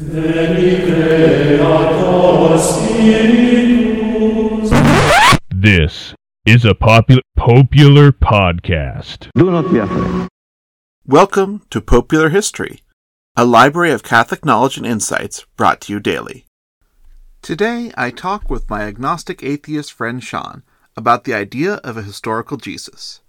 This is a popular popular podcast. Do not be afraid. Welcome to Popular History, a library of Catholic knowledge and insights brought to you daily. Today, I talk with my agnostic atheist friend Shaun about the idea of a historical Jesus.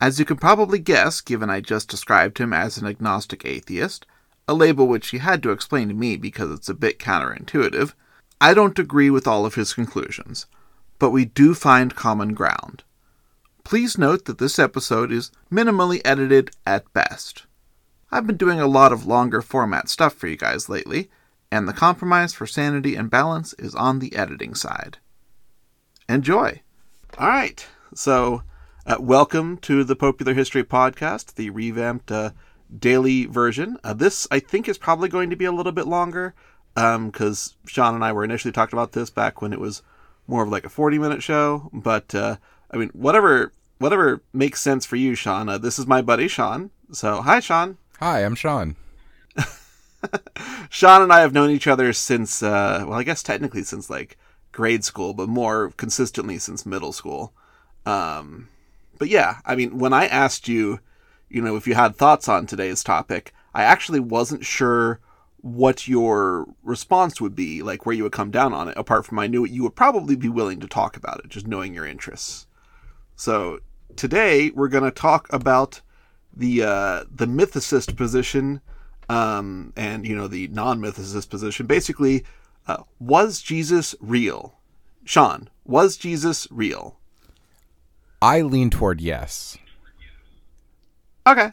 As you can probably guess, given I just described him as an agnostic atheist, a label which he had to explain to me because it's a bit counterintuitive, I don't agree with all of his conclusions, but we do find common ground. Please note that this episode is minimally edited at best. I've been doing a lot of longer format stuff for you guys lately, and the compromise for sanity and balance is on the editing side. Enjoy! Alright, so uh, welcome to the Popular History Podcast, the revamped uh, daily version. Uh, this, I think, is probably going to be a little bit longer Um, because Shaun and I were initially talking about this back when it was more of like a 40 minute show. But uh, I mean, whatever whatever makes sense for you, Shaun. Uh, this is my buddy Shaun. So hi, Shaun. Hi, I'm Shaun. Shaun and I have known each other since, uh, well, I guess technically since like grade school, but more consistently since middle school. Um, but yeah, I mean, when I asked you, you know, if you had thoughts on today's topic, I actually wasn't sure what your response would be, like where you would come down on it, apart from I knew you would probably be willing to talk about it, just knowing your interests. So today we're going to talk about the uh, the mythicist position um, and you know the non-mythicist position. Basically, uh, was Jesus real? Shaun, was Jesus real? I lean toward yes. Okay.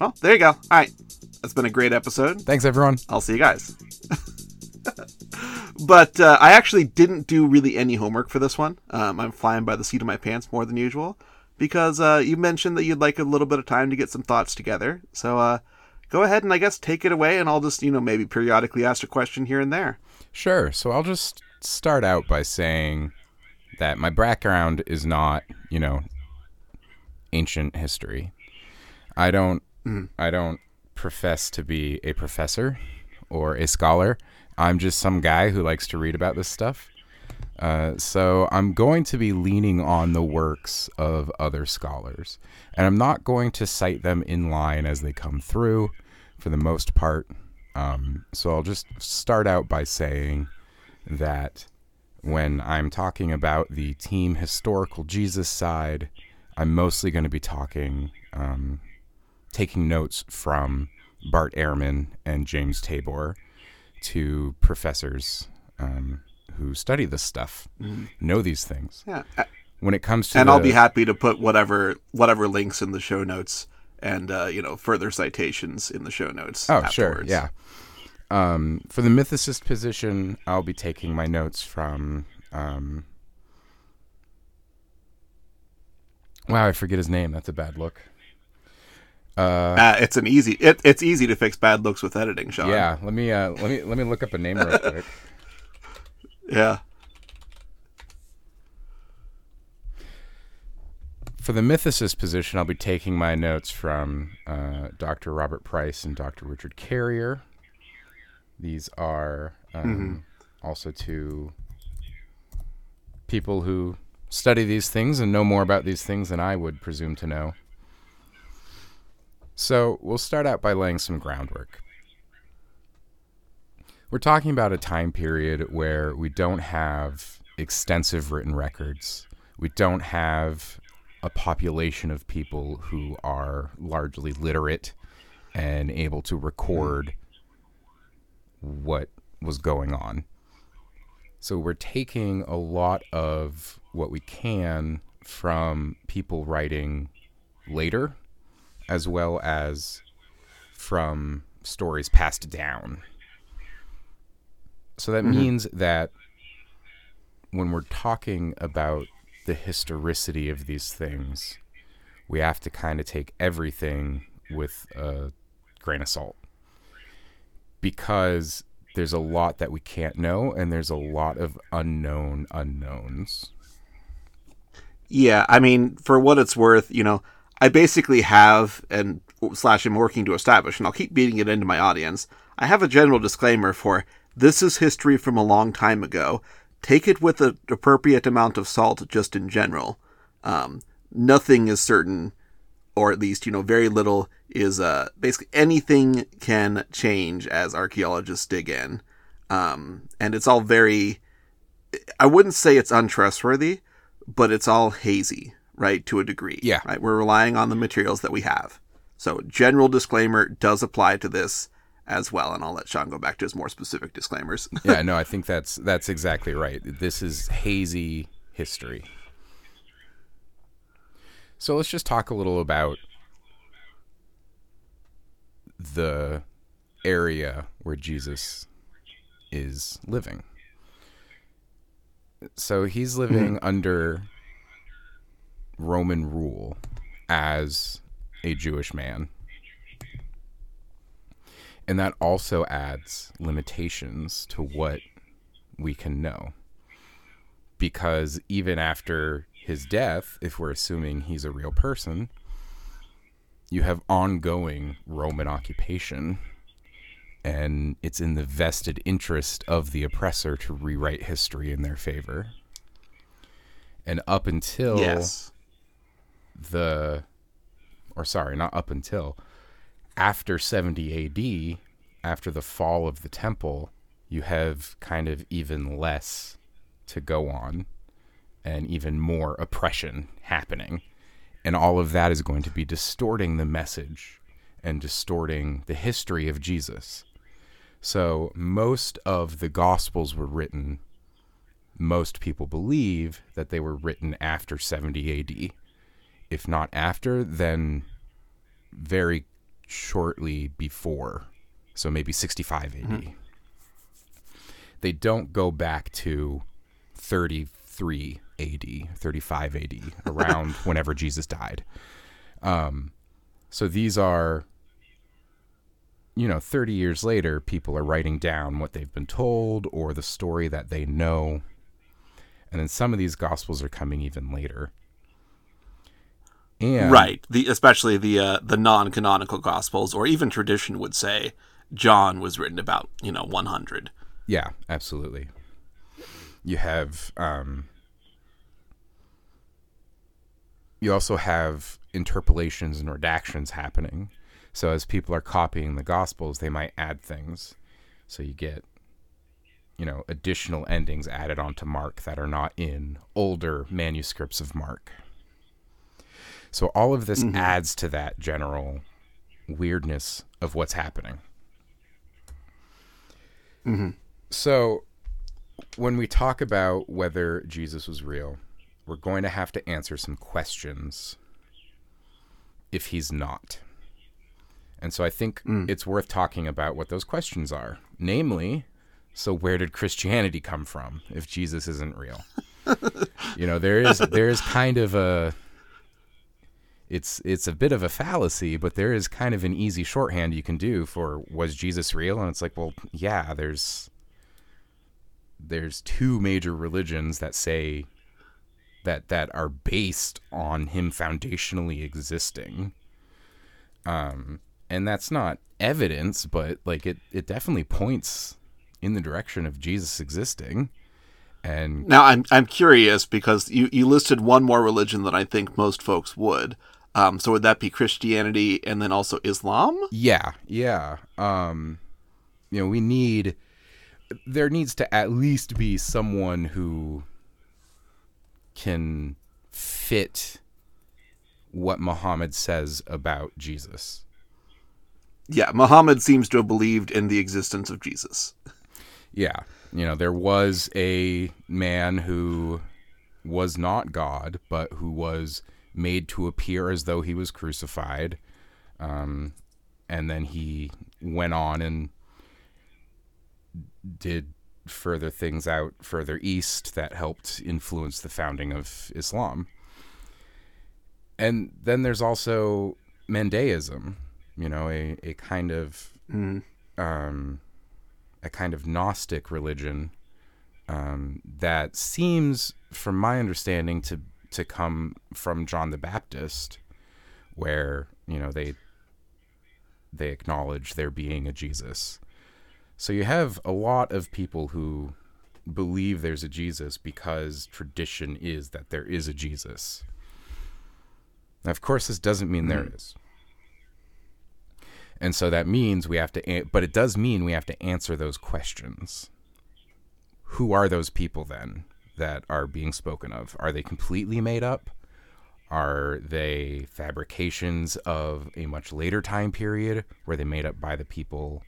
Well, there you go. All right. That's been a great episode. Thanks, everyone. I'll see you guys. but uh, I actually didn't do really any homework for this one. Um, I'm flying by the seat of my pants more than usual because uh, you mentioned that you'd like a little bit of time to get some thoughts together. So uh, go ahead and I guess take it away, and I'll just you know maybe periodically ask a question here and there. Sure. So I'll just start out by saying that my background is not you know ancient history. I don't Mhm. I don't profess to be a professor or a scholar. I'm just some guy who likes to read about this stuff. Uh, so I'm going to be leaning on the works of other scholars, and I'm not going to cite them in line as they come through, for the most part. Um, so I'll just start out by saying that when I'm talking about the team historical Jesus side, I'm mostly going to be talking, um, taking notes from Bart Ehrman and James Tabor, two professors um, who study this stuff, know these things. Yeah. When it comes to And I'll be happy to put whatever whatever links in the show notes and uh, you know further citations in the show notes. Oh, sure, yeah. Um, for the mythicist position, I'll be taking my notes from. Um, wow, I forget his name. That's a bad look. Uh, Uh, it's an easy. It, it's easy to fix bad looks with editing, Shaun. yeah, let me uh, let me let me look up a name real quick. Yeah. For the mythicist position, I'll be taking my notes from uh, Dr. Robert Price and Dr. Richard Carrier. These are um, also two people who study these things and know more about these things than I would presume to know. So we'll start out by laying some groundwork. We're talking about a time period where we don't have extensive written records. We don't have a population of people who are largely literate and able to record what was going on. So we're taking a lot of what we can from people writing later, as well as from stories passed down. So that mm-hmm. means that when we're talking about the historicity of these things, we have to kind of take everything with a grain of salt because there's a lot that we can't know and there's a lot of unknown unknowns. Yeah, I mean, for what it's worth, you know, I basically have and slash am working to establish, and I'll keep beating it into my audience. I have a general disclaimer for this is history from a long time ago. Take it with an appropriate amount of salt, just in general. Um, nothing is certain, or at least, you know, very little is uh, basically anything can change as archaeologists dig in. Um, and it's all very, I wouldn't say it's untrustworthy, but it's all hazy, right, to a degree. Yeah. Right. We're relying on the materials that we have. So, general disclaimer does apply to this as well, and I'll let Shaun go back to his more specific disclaimers. yeah, no, I think that's that's exactly right. This is hazy history. So let's just talk a little about the area where Jesus is living. So he's living mm-hmm. under Roman rule as a Jewish man. And that also adds limitations to what we can know. Because even after his death, if we're assuming he's a real person, you have ongoing Roman occupation. And it's in the vested interest of the oppressor to rewrite history in their favor. And up until yes. The, or sorry, not up until, after 70 AD, after the fall of the temple, you have kind of even less to go on and even more oppression happening. And all of that is going to be distorting the message and distorting the history of Jesus. So, most of the Gospels were written, most people believe that they were written after 70 AD. If not after, then very shortly before. So maybe 65 AD. Mm-hmm. They don't go back to 33 AD, 35 AD, around whenever Jesus died. Um, so these are, you know, 30 years later, people are writing down what they've been told or the story that they know. And then some of these gospels are coming even later. And right, the especially the uh, the non-canonical gospels, or even tradition would say John was written about you know 100. Yeah, absolutely. You have um, you also have interpolations and redactions happening. So as people are copying the gospels, they might add things. So you get you know additional endings added onto Mark that are not in older manuscripts of Mark. So all of this mm-hmm. adds to that general weirdness of what's happening. Mm-hmm. So when we talk about whether Jesus was real, we're going to have to answer some questions if he's not. And so I think mm. it's worth talking about what those questions are. Namely, so where did Christianity come from if Jesus isn't real? you know, there is there is kind of a it's it's a bit of a fallacy, but there is kind of an easy shorthand you can do for was Jesus real? And it's like, well, yeah, there's there's two major religions that say that that are based on him foundationally existing. Um and that's not evidence, but like it it definitely points in the direction of Jesus existing. And now I'm I'm curious because you, you listed one more religion that I think most folks would. Um, so would that be Christianity and then also Islam? Yeah, yeah. Um, you know, we need there needs to at least be someone who can fit what Muhammad says about Jesus. Yeah, Muhammad seems to have believed in the existence of Jesus. Yeah. You know, there was a man who was not God, but who was made to appear as though he was crucified. Um, and then he went on and did further things out further east that helped influence the founding of Islam. And then there's also Mandaism, you know, a, a kind of mm. um, a kind of Gnostic religion um, that seems, from my understanding, to to come from John the Baptist, where you know they they acknowledge there being a Jesus. So you have a lot of people who believe there's a Jesus because tradition is that there is a Jesus. Now, of course, this doesn't mean there hmm. is. And so that means we have to, but it does mean we have to answer those questions. Who are those people then that are being spoken of? Are they completely made up? Are they fabrications of a much later time period? Were they made up by the people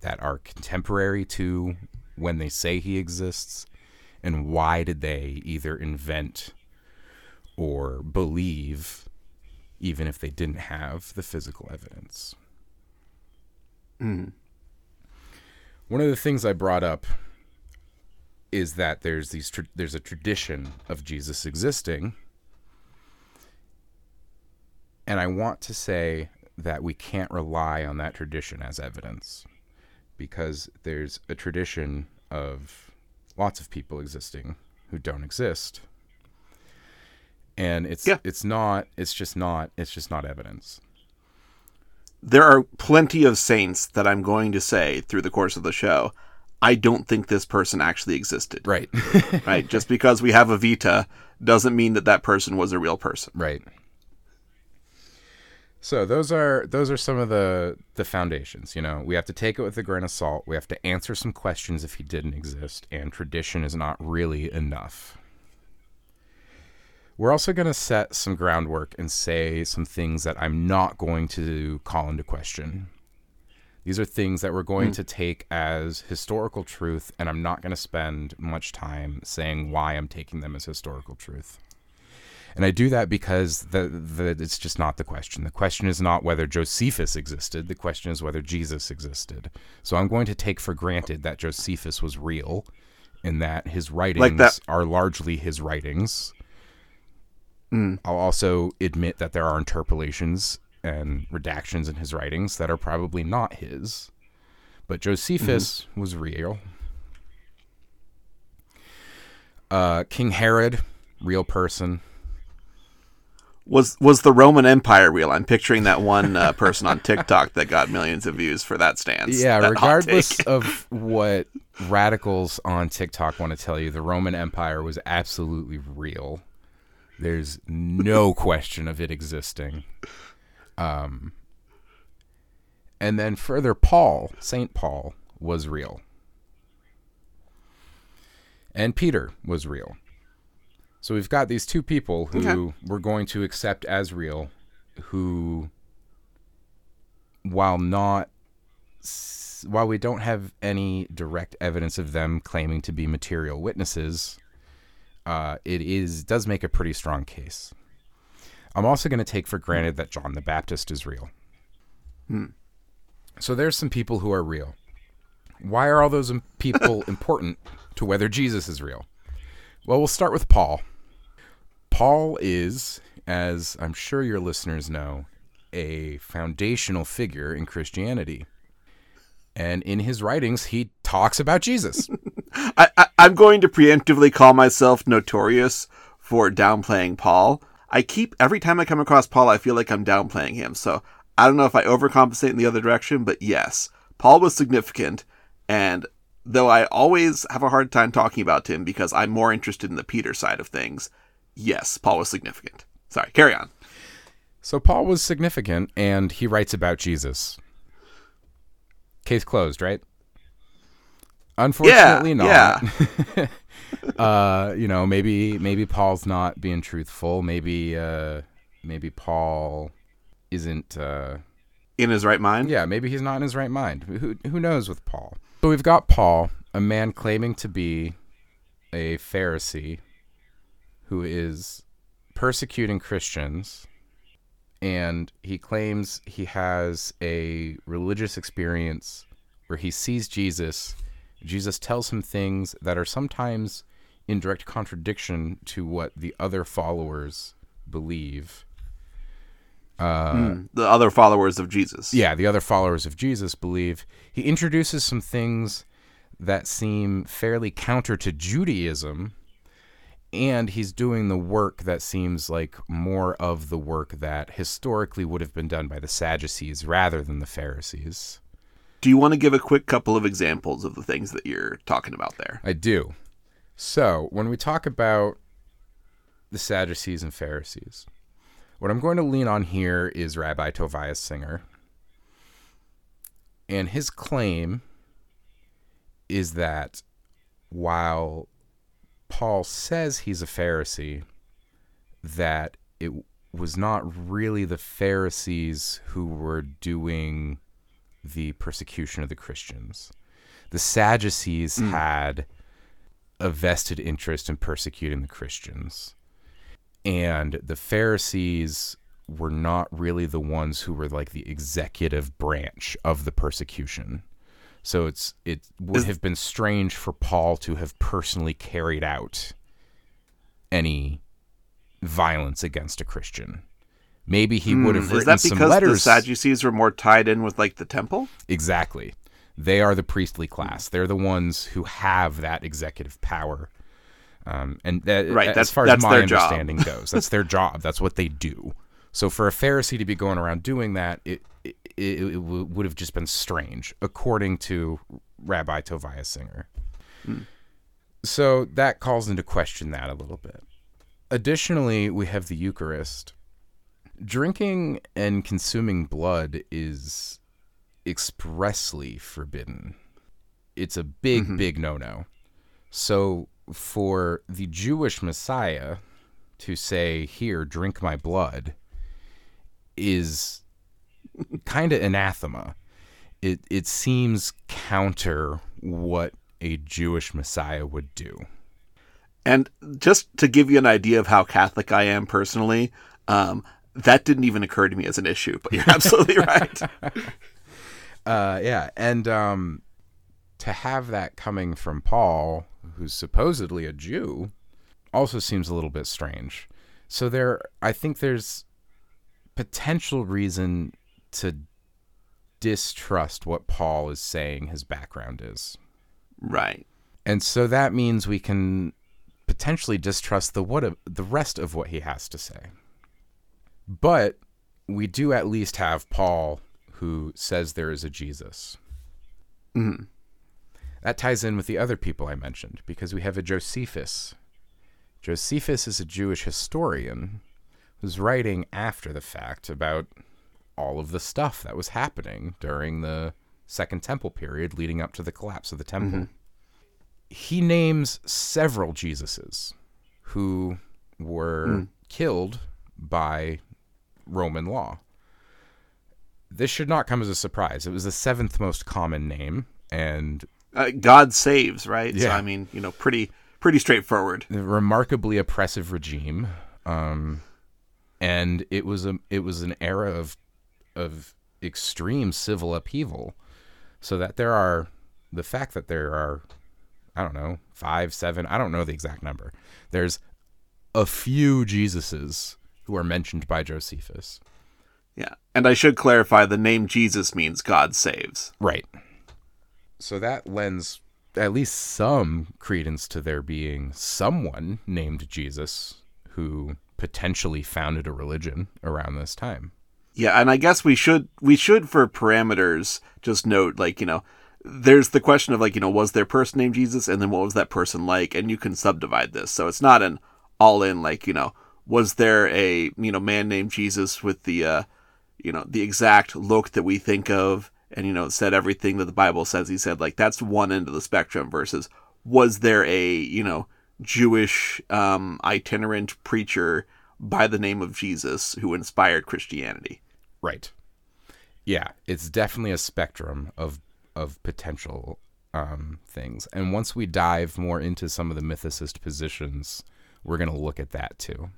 that are contemporary to when they say he exists? And why did they either invent or believe, even if they didn't have the physical evidence? Hmm. One of the things I brought up is that there's these tra- there's a tradition of Jesus existing, and I want to say that we can't rely on that tradition as evidence because there's a tradition of lots of people existing who don't exist. And it's Yeah. it's not it's just not it's just not evidence. There are plenty of saints that I'm going to say through the course of the show. I don't think this person actually existed. Right. Right? Just because we have a Vita doesn't mean that that person was a real person. Right. So those are those are some of the the foundations. You know, we have to take it with a grain of salt. We have to answer some questions if he didn't exist, and tradition is not really enough. We're also going to set some groundwork and say some things that I'm not going to call into question. These are things that we're going mm. to take as historical truth, and I'm not going to spend much time saying why I'm taking them as historical truth. And I do that because the, the, it's just not the question. The question is not whether Josephus existed. The question is whether Jesus existed. So I'm going to take for granted that Josephus was real and that his writings that- are largely his writings. Mm. I'll also admit that there are interpolations and redactions in his writings that are probably not his. But Josephus was real. Uh, King Herod, real person. Was was the Roman Empire real? I'm picturing that one uh, person on TikTok that got millions of views for that stance. Yeah, that regardless of what radicals on TikTok want to tell you, the Roman Empire was absolutely real. There's no question of it existing. Um, and then further, Paul, Saint Paul, was real, and Peter was real. So we've got these two people who Okay. we're going to accept as real, who, while not while we don't have any direct evidence of them claiming to be material witnesses, uh, it is does make a pretty strong case. I'm also going to take for granted that John the Baptist is real. Hmm. So there's some people who are real. Why are all those people important to whether Jesus is real? Well, we'll start with Paul. Paul is, as I'm sure your listeners know, a foundational figure in Christianity. And in his writings, he talks about Jesus. I, I, I'm going to preemptively call myself notorious for downplaying Paul. I keep every time I come across Paul, I feel like I'm downplaying him. So I don't know if I overcompensate in the other direction, but yes, Paul was significant. And though I always have a hard time talking about him because I'm more interested in the Peter side of things, yes, Paul was significant. Sorry, carry on. so Paul was significant, and he writes about Jesus. Case closed, right? Unfortunately, not. uh, you know, maybe maybe Paul's not being truthful. Maybe uh, maybe Paul isn't. Uh, In his right mind? Yeah, maybe he's not in his right mind. Who who knows with Paul? So we've got Paul, a man claiming to be a Pharisee who is persecuting Christians and he claims he has a religious experience where he sees Jesus. Jesus tells him things that are sometimes in direct contradiction to what the other followers believe. Uh, hmm. The other followers of Jesus. yeah, the other followers of Jesus believe. He introduces some things that seem fairly counter to Judaism, and he's doing the work that seems like more of the work that historically would have been done by the Sadducees rather than the Pharisees. Do you want to give a quick couple of examples of the things that you're talking about there? I do. So, when we talk about the Sadducees and Pharisees, what I'm going to lean on here is Rabbi Tovia Singer. And his claim is that while Paul says he's a Pharisee, that it was not really the Pharisees who were doing the persecution of the Christians. The Sadducees Mm. had a vested interest in persecuting the Christians. And the Pharisees were not really the ones who were like the executive branch of the persecution. So it's it would have been strange for Paul to have personally carried out any violence against a Christian. Maybe he would have Hmm, written Is that some because the. Sadducees were more tied in with like the temple? Exactly. They are the priestly class. They're the ones who have that executive power. Um, and that, Right, as that's- far that's as my understanding goes, that's their job. That's what they do. So for a Pharisee to be going around doing that, it it, it, it w- would have just been strange, according to Rabbi Tovia Singer. So that calls into question that a little bit. Additionally, we have the Eucharist. Drinking and consuming blood is expressly forbidden. It's a big, big no no. So, for the Jewish Messiah to say, Here, drink my blood, is kind of anathema. It, it seems counter what a Jewish Messiah would do. And just to give you an idea of how Catholic I am personally, um, that didn't even occur to me as an issue, but you're absolutely right. Uh, yeah, and um, to have that coming from Paul, who's supposedly a Jew, also seems a little bit strange. So there, I think there's potential reason to distrust what Paul is saying his background is, Right. and so that means we can potentially distrust the what of, the rest of what he has to say. But we do at least have Paul who says there is a Jesus. Mhm. That ties in with the other people I mentioned because we have a Josephus. Josephus is a Jewish historian who's writing after the fact about all of the stuff that was happening during the Second Temple period leading up to the collapse of the temple. He names several Jesuses who were killed by Roman law. This should not come as a surprise. It was the seventh most common name, and Uh, God saves, right? So Yeah. I mean, you know, pretty pretty straightforward. a remarkably oppressive regime, um, and it was a it was an era of of extreme civil upheaval. So that there are the fact that there are, I don't know, five, seven, I don't know the exact number. There's a few Jesuses who are mentioned by Josephus. Yeah. And I should clarify the name Jesus means God saves. Right. So that lends at least some credence to there being someone named Jesus who potentially founded a religion around this time. Yeah, and I guess we should we should for parameters just note like, you know, there's the question of like, you know, was there a person named Jesus and then what was that person like and you can subdivide this. So it's not an all in like, you know, was there a, you know, man named Jesus with the uh you know, the exact look that we think of and you know, said everything that the Bible says he said like that's one end of the spectrum versus was there a, you know, Jewish um itinerant preacher by the name of Jesus who inspired Christianity. Right. Yeah, it's definitely a spectrum of of potential um, things. And once we dive more into some of the mythicist positions, we're going to look at that too.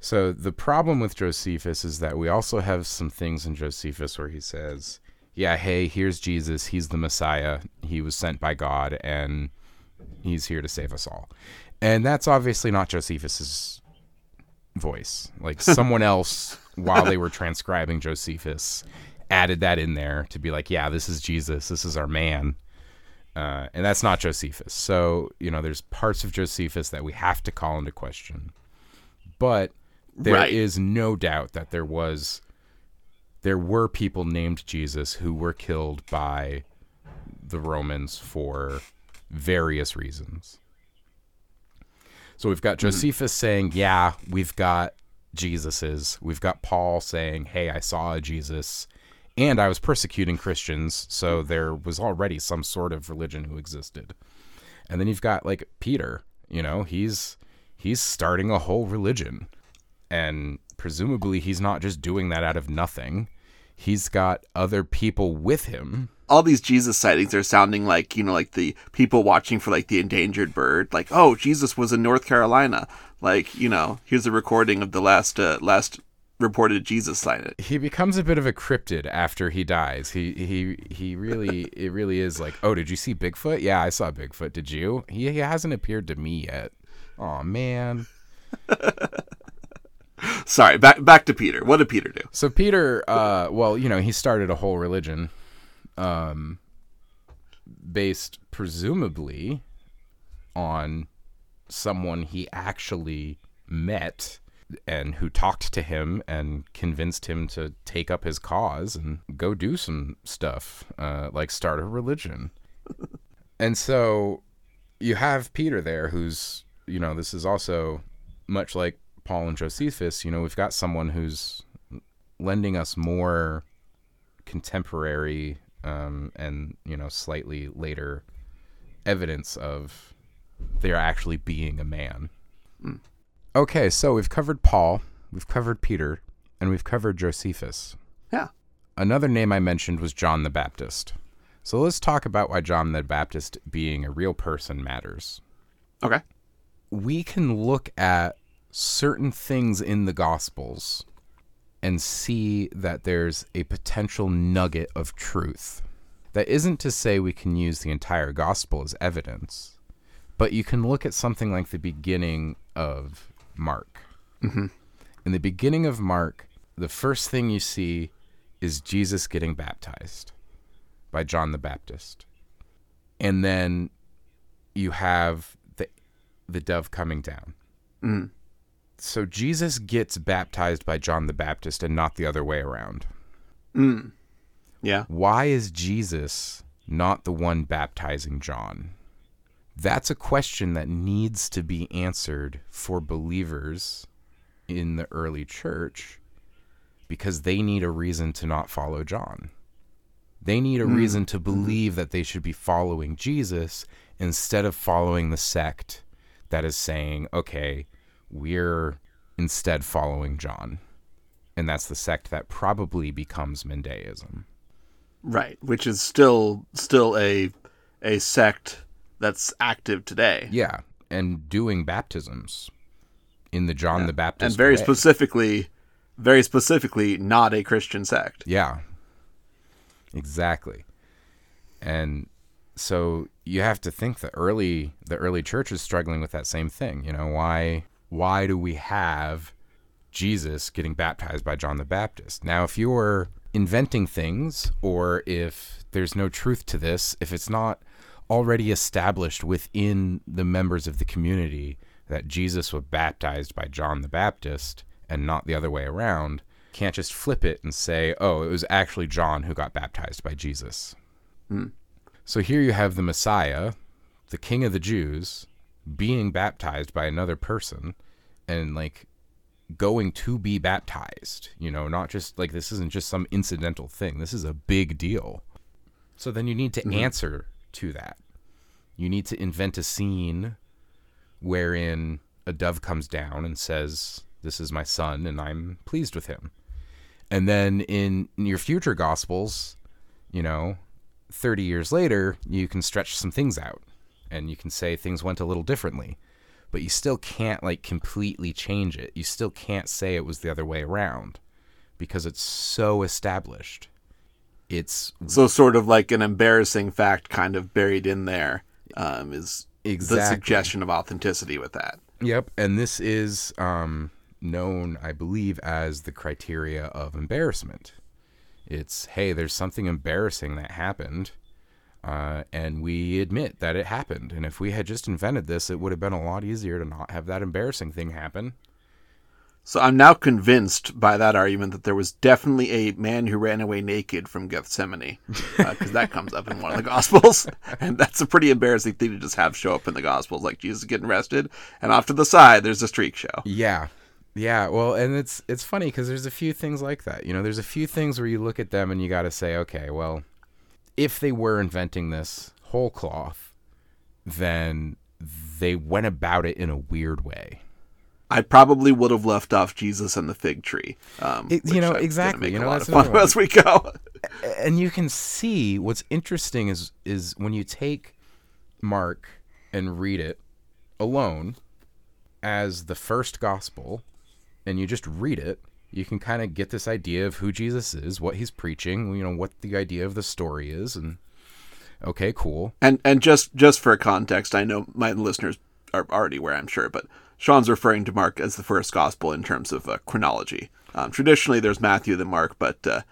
So the problem with Josephus is that we also have some things in Josephus where he says, "Yeah, hey, here's Jesus. He's the Messiah. He was sent by God, and he's here to save us all." And that's obviously not Josephus's voice. Like someone else, while they were transcribing Josephus, added that in there to be like, "Yeah, this is Jesus. This is our man." Uh, and that's not Josephus. So you know, there's parts of Josephus that we have to call into question. But there is Right. no doubt that there was there were people named Jesus who were killed by the Romans for various reasons. So we've got hmm. Josephus saying, "Yeah, we've got Jesus's." We've got Paul saying, "Hey, I saw a Jesus." And I was persecuting Christians, so there was already some sort of religion who existed. And then you've got like Peter, you know, he's he's starting a whole religion. And presumably he's not just doing that out of nothing. He's got other people with him. All these Jesus sightings are sounding like, you know, like the people watching for like the endangered bird. Like, oh, Jesus was in North Carolina. Like, you know, here's a recording of the last uh, last reported Jesus sighting. He becomes a bit of a cryptid after he dies. He he he really it really is like, "Oh, did you see Bigfoot? Yeah, I saw Bigfoot. Did you? He, he hasn't appeared to me yet." Oh, man. Sorry, back back to Peter. What did Peter do? So Peter, uh, well, you know, he started a whole religion, um, based presumably on someone he actually met and who talked to him and convinced him to take up his cause and go do some stuff, uh, like start a religion. and so you have Peter there, who's, you know, this is also much like Paul and Josephus, you know, we've got someone who's lending us more contemporary um, and, you know, slightly later evidence of there actually being a man. Mm. Okay, so we've covered Paul, we've covered Peter, and we've covered Josephus. Yeah. Another name I mentioned was John the Baptist. So let's talk about why John the Baptist being a real person matters. Okay. We can look at certain things in the Gospels and see that there's a potential nugget of truth. That isn't to say we can use the entire Gospel as evidence, but you can look at something like the beginning of Mark. Mm-hmm. In the beginning of Mark, the first thing you see is Jesus getting baptized by John the Baptist. And then you have the dove coming down. Mm. So Jesus gets baptized by John the Baptist and not the other way around. Mm. Yeah. Why is Jesus not the one baptizing John? That's a question that needs to be answered for believers in the early church because they need a reason to not follow John. They need a Mm. reason to believe that they should be following Jesus instead of following the sect that is saying, okay, we're instead following John. And that's the sect that probably becomes Mandaism. Right. Which is still still a a sect that's active today. Yeah, and doing baptisms in the John the Baptist and very way. specifically very specifically not a Christian sect. Yeah. Exactly. And so you have to think the early the early church is struggling with that same thing, you know, why why do we have Jesus getting baptized by John the Baptist? Now if you're inventing things or if there's no truth to this, if it's not already established within the members of the community that Jesus was baptized by John the Baptist and not the other way around, can't just flip it and say, oh, it was actually John who got baptized by Jesus. Hmm. So here you have the Messiah, the King of the Jews, being baptized by another person and like going to be baptized, you know, not just like this isn't just some incidental thing. This is a big deal. So then you need to mm-hmm. answer to that. You need to invent a scene wherein a dove comes down and says, This is my son, and I'm pleased with him. And then in your future gospels, you know, 30 years later, you can stretch some things out and you can say things went a little differently. But you still can't like completely change it. You still can't say it was the other way around because it's so established. It's So sort of like an embarrassing fact kind of buried in there um, is the suggestion of authenticity with that. Yep, and this is um, known, I believe, as the criteria of embarrassment. It's hey, there's something embarrassing that happened, uh, and we admit that it happened. And if we had just invented this, it would have been a lot easier to not have that embarrassing thing happen. So I'm now convinced by that argument that there was definitely a man who ran away naked from Gethsemane, because that comes up in one of the Gospels, and that's a pretty embarrassing thing to just have show up in the Gospels, like Jesus getting arrested, and off to the side there's a streak show. Yeah. Yeah, well, and it's it's funny because there's a few things like that. You know, there's a few things where you look at them and you got to say, okay, well, if they were inventing this whole cloth, then they went about it in a weird way. I probably would have left off Jesus and the fig tree. Um, It- you know, I'm exactly, you know, that's fun as we go. and you can see what's interesting is is when you take Mark and read it alone as the first gospel and you just read it you can kind of get this idea of who Jesus is what he's preaching you know what the idea of the story is and okay cool And and just just for context, I know my listeners are already aware, I'm sure, but Shaun's referring to Mark as the first gospel in terms of uh, chronology. Um, traditionally, there's Matthew then Mark, but uh,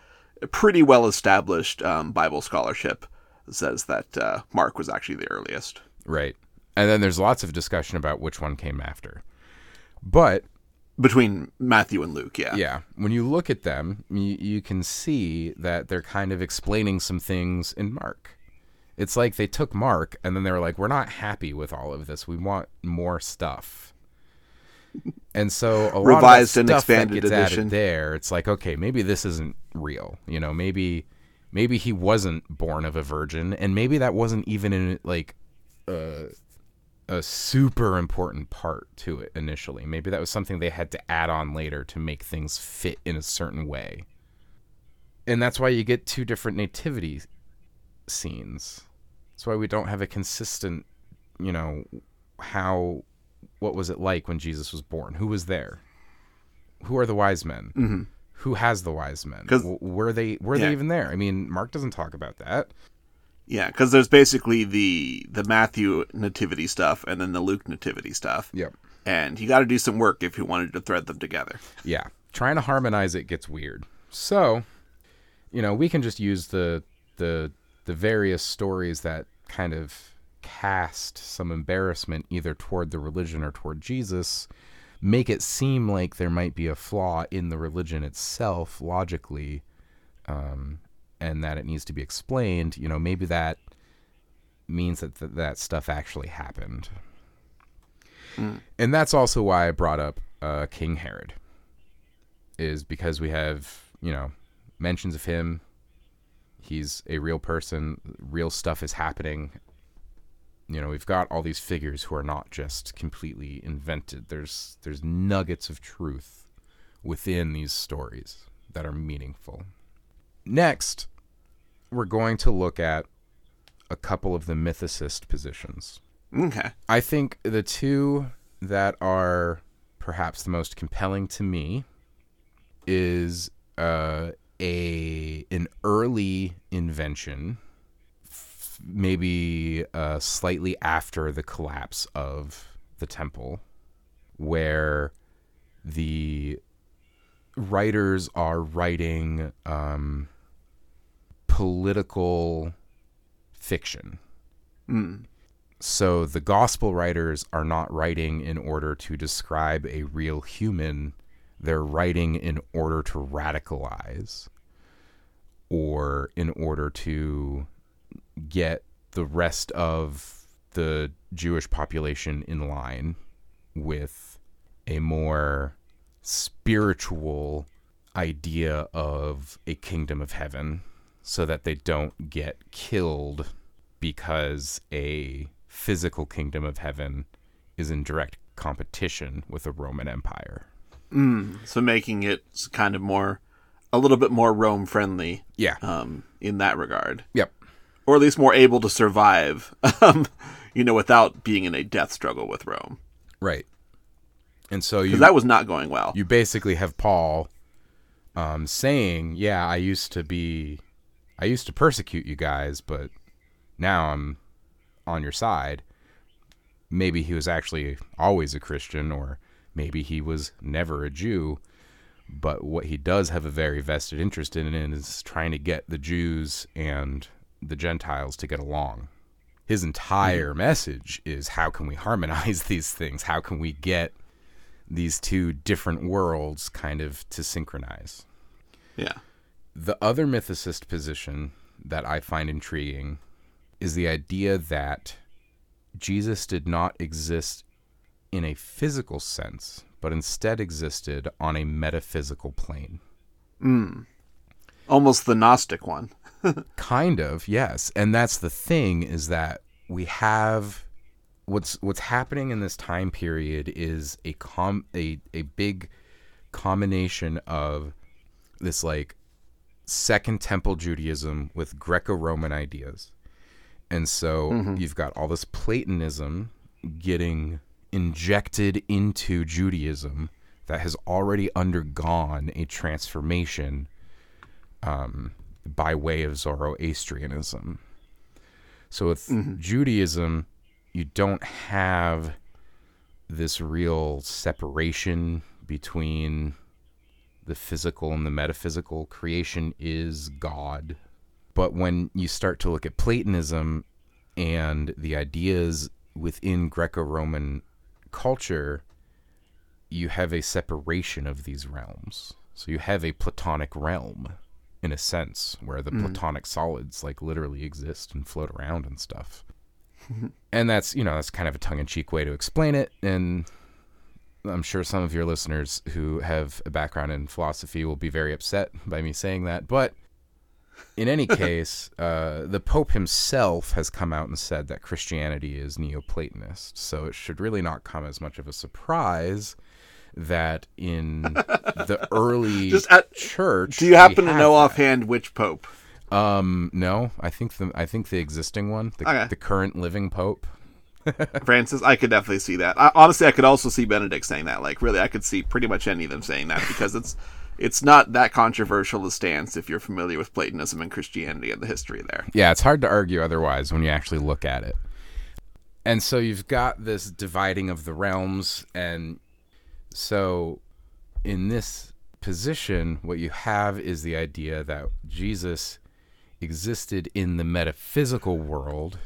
pretty well established um, Bible scholarship says that uh, Mark was actually the earliest. right and then there's lots of discussion about which one came after but Between Matthew and Luke, yeah. yeah when you look at them you, you can see that they're kind of explaining some things in mark it's like they took mark and then they were like we're not happy with all of this we want more stuff and so a lot Revised of and that stuff that expanded gets edition. added there it's like okay maybe this isn't real you know maybe maybe he wasn't born of a virgin and maybe that wasn't even in like a a super important part to it initially. Maybe that was something they had to add on later to make things fit in a certain way. And that's why you get two different nativity scenes. That's why we don't have a consistent, you know, how what was it like when Jesus was born? Who was there? Who are the wise men? Mm-hmm. Who has the wise men? W- were they were Yeah. they even there? I mean, Mark doesn't talk about that. Yeah, because there's basically the the Matthew nativity stuff and then the Luke nativity stuff. Yep. And you got to do some work if you wanted to thread them together. yeah trying to harmonize it gets weird so you know we can just use the the the various stories that kind of cast some embarrassment either toward the religion or toward jesus make it seem like there might be a flaw in the religion itself logically um, and that it needs to be explained you know maybe that means that th- that stuff actually happened and that's also why i brought up uh, king herod is because we have, you know, mentions of him. He's a real person, real stuff is happening. You know, we've got all these figures who are not just completely invented. There's there's nuggets of truth within these stories that are meaningful. Next, we're going to look at a couple of the mythicist positions. Okay. I think the two that are perhaps the most compelling to me is uh, a an early invention, f- maybe uh, slightly after the collapse of the temple, where the writers are writing um, political fiction. Hmm. So the gospel writers are not writing in order to describe a real human, they're writing in order to radicalize or in order to get the rest of the Jewish population in line with a more spiritual idea of a kingdom of heaven so that they don't get killed because a physical kingdom of heaven is in direct competition with the Roman Empire. So making it kind of more, a little bit more Rome friendly Yeah. um, in that regard, yep. or at least more able to survive, um, you know, without being in a death struggle with Rome. Right. And so you. that was not going well. you basically have Paul um, saying, "Yeah, I used to be, I used to persecute you guys, but now I'm on your side." Maybe he was actually always a Christian, or maybe he was never a Jew. But what he does have a very vested interest in is trying to get the Jews and the Gentiles to get along. His entire mm-hmm. message is how can we harmonize these things? How can we get these two different worlds kind of to synchronize. Yeah. The other mythicist position that I find intriguing is the idea that Jesus did not exist in a physical sense, but instead existed on a metaphysical plane. Hmm. Almost the Gnostic one. Kind of, yes. And that's the thing is that we have what's what's happening in this time period is a com a, a big combination of this like second temple Judaism with Greco-Roman ideas. And so you've got all this Platonism getting injected into Judaism that has already undergone a transformation um, by way of Zoroastrianism. So with Judaism, you don't have this real separation between the physical and the metaphysical. Creation is God. But when you start to look at Platonism and the ideas within Greco Roman culture, you have a separation of these realms. So you have a Platonic realm in a sense where the mm. Platonic solids like literally exist and float around and stuff. and that's, you know, that's kind of a tongue in cheek way to explain it. And I'm sure some of your listeners who have a background in philosophy will be very upset by me saying that. But in any case, uh, the Pope himself has come out and said that Christianity is Neoplatonist. So it should really not come as much of a surprise that in the early Just at- church. Do you happen to know that. offhand which pope? Um, no, I think the I think the existing one, the, Okay. the current living Pope. Francis? I could definitely see that. I, honestly, I could also see Benedict saying that. Like, really, I could see pretty much any of them saying that because it's it's not that controversial a stance if you're familiar with Platonism and Christianity and the history there. Yeah, it's hard to argue otherwise when you actually look at it. And so you've got this dividing of the realms. And so in this position, what you have is the idea that Jesus existed in the metaphysical world,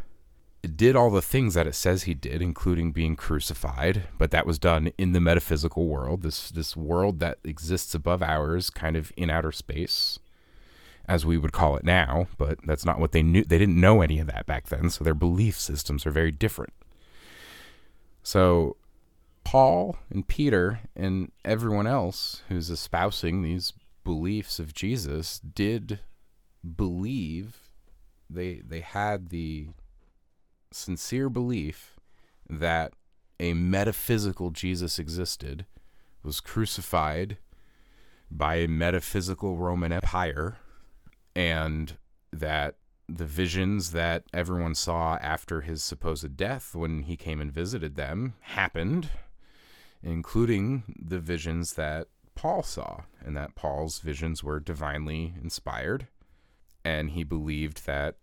did all the things that it says he did, including being crucified, but that was done in the metaphysical world, this this world that exists above ours, kind of in outer space as we would call it now, but that's not what they knew. They didn't know any of that back then, so their belief systems are very different. So, Paul and Peter and everyone else who's espousing these beliefs of Jesus did believe they they had the sincere belief that a metaphysical Jesus existed, was crucified by a metaphysical Roman Empire, and that the visions that everyone saw after his supposed death when he came and visited them happened, including the visions that Paul saw, and that Paul's visions were divinely inspired, and he believed that